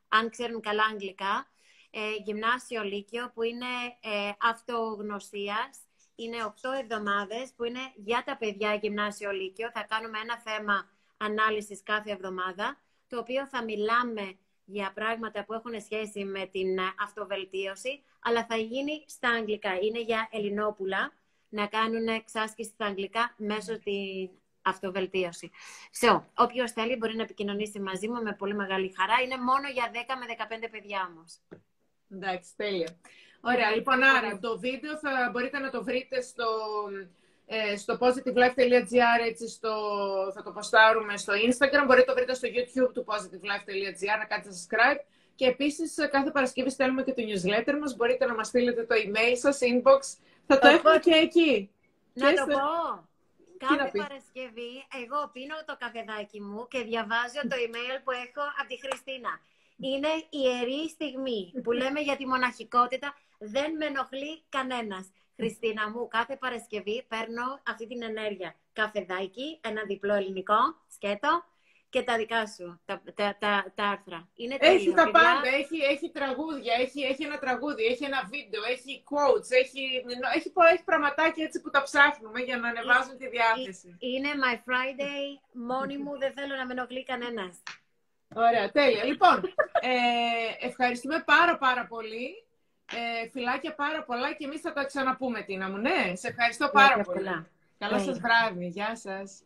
αν ξέρουν καλά αγγλικά, ε, γυμνάσιο λύκειο που είναι ε, αυτογνωσίας. Είναι 8 εβδομάδες που είναι για τα παιδιά γυμνάσιο λύκειο. Θα κάνουμε ένα θέμα ανάλυσης κάθε εβδομάδα, το οποίο θα μιλάμε για πράγματα που έχουν σχέση με την αυτοβελτίωση, αλλά θα γίνει στα αγγλικά. Είναι για Ελληνόπουλα να κάνουν εξάσκηση στα αγγλικά μέσω την αυτοβελτίωση. So, όποιος θέλει μπορεί να επικοινωνήσει μαζί μου με πολύ μεγάλη χαρά. Είναι μόνο για 10 με 15 παιδιά όμως. Εντάξει, τέλεια. Ωραία, λοιπόν, άρα το βίντεο θα μπορείτε να το βρείτε στο, ε, στο positivelife.gr, έτσι στο, θα το ποστάρουμε στο Instagram, μπορείτε να το βρείτε στο YouTube του positivelife.gr, να κάνετε subscribe. Και επίσης κάθε Παρασκευή στέλνουμε και το newsletter μας, μπορείτε να μας στείλετε το email σας, inbox, θα το έχουμε και εκεί. Να το πω. Κάθε Παρασκευή εγώ πίνω το καφεδάκι μου και διαβάζω το email που έχω από τη Χριστίνα. Είναι ιερή στιγμή που λέμε για τη μοναχικότητα. Δεν με ενοχλεί κανένας. Χριστίνα μου, κάθε Παρασκευή παίρνω αυτή την ενέργεια. Καφεδάκι, ένα διπλό ελληνικό, σκέτο, και τα δικά σου, τα, τα, τα, τα άρθρα. Είναι έχει τα πάντα, έχει, έχει τραγούδια, έχει, έχει ένα τραγούδι, έχει ένα βίντεο, έχει quotes, έχει, έχει, έχει πραγματάκια έτσι που τα ψάχνουμε για να ανεβάζουν τη διάθεση. Είναι my Friday, μόνη μου, δεν θέλω να με ενοχλεί κανένας. Ωραία, τέλεια. Λοιπόν, ε, ευχαριστούμε πάρα πάρα πολύ. Ε, φιλάκια πάρα πολλά και εμείς θα τα ξαναπούμε, Τίνα μου. Ναι, σε ευχαριστώ πάρα πολύ. Καλό σας βράδυ. Γεια σας.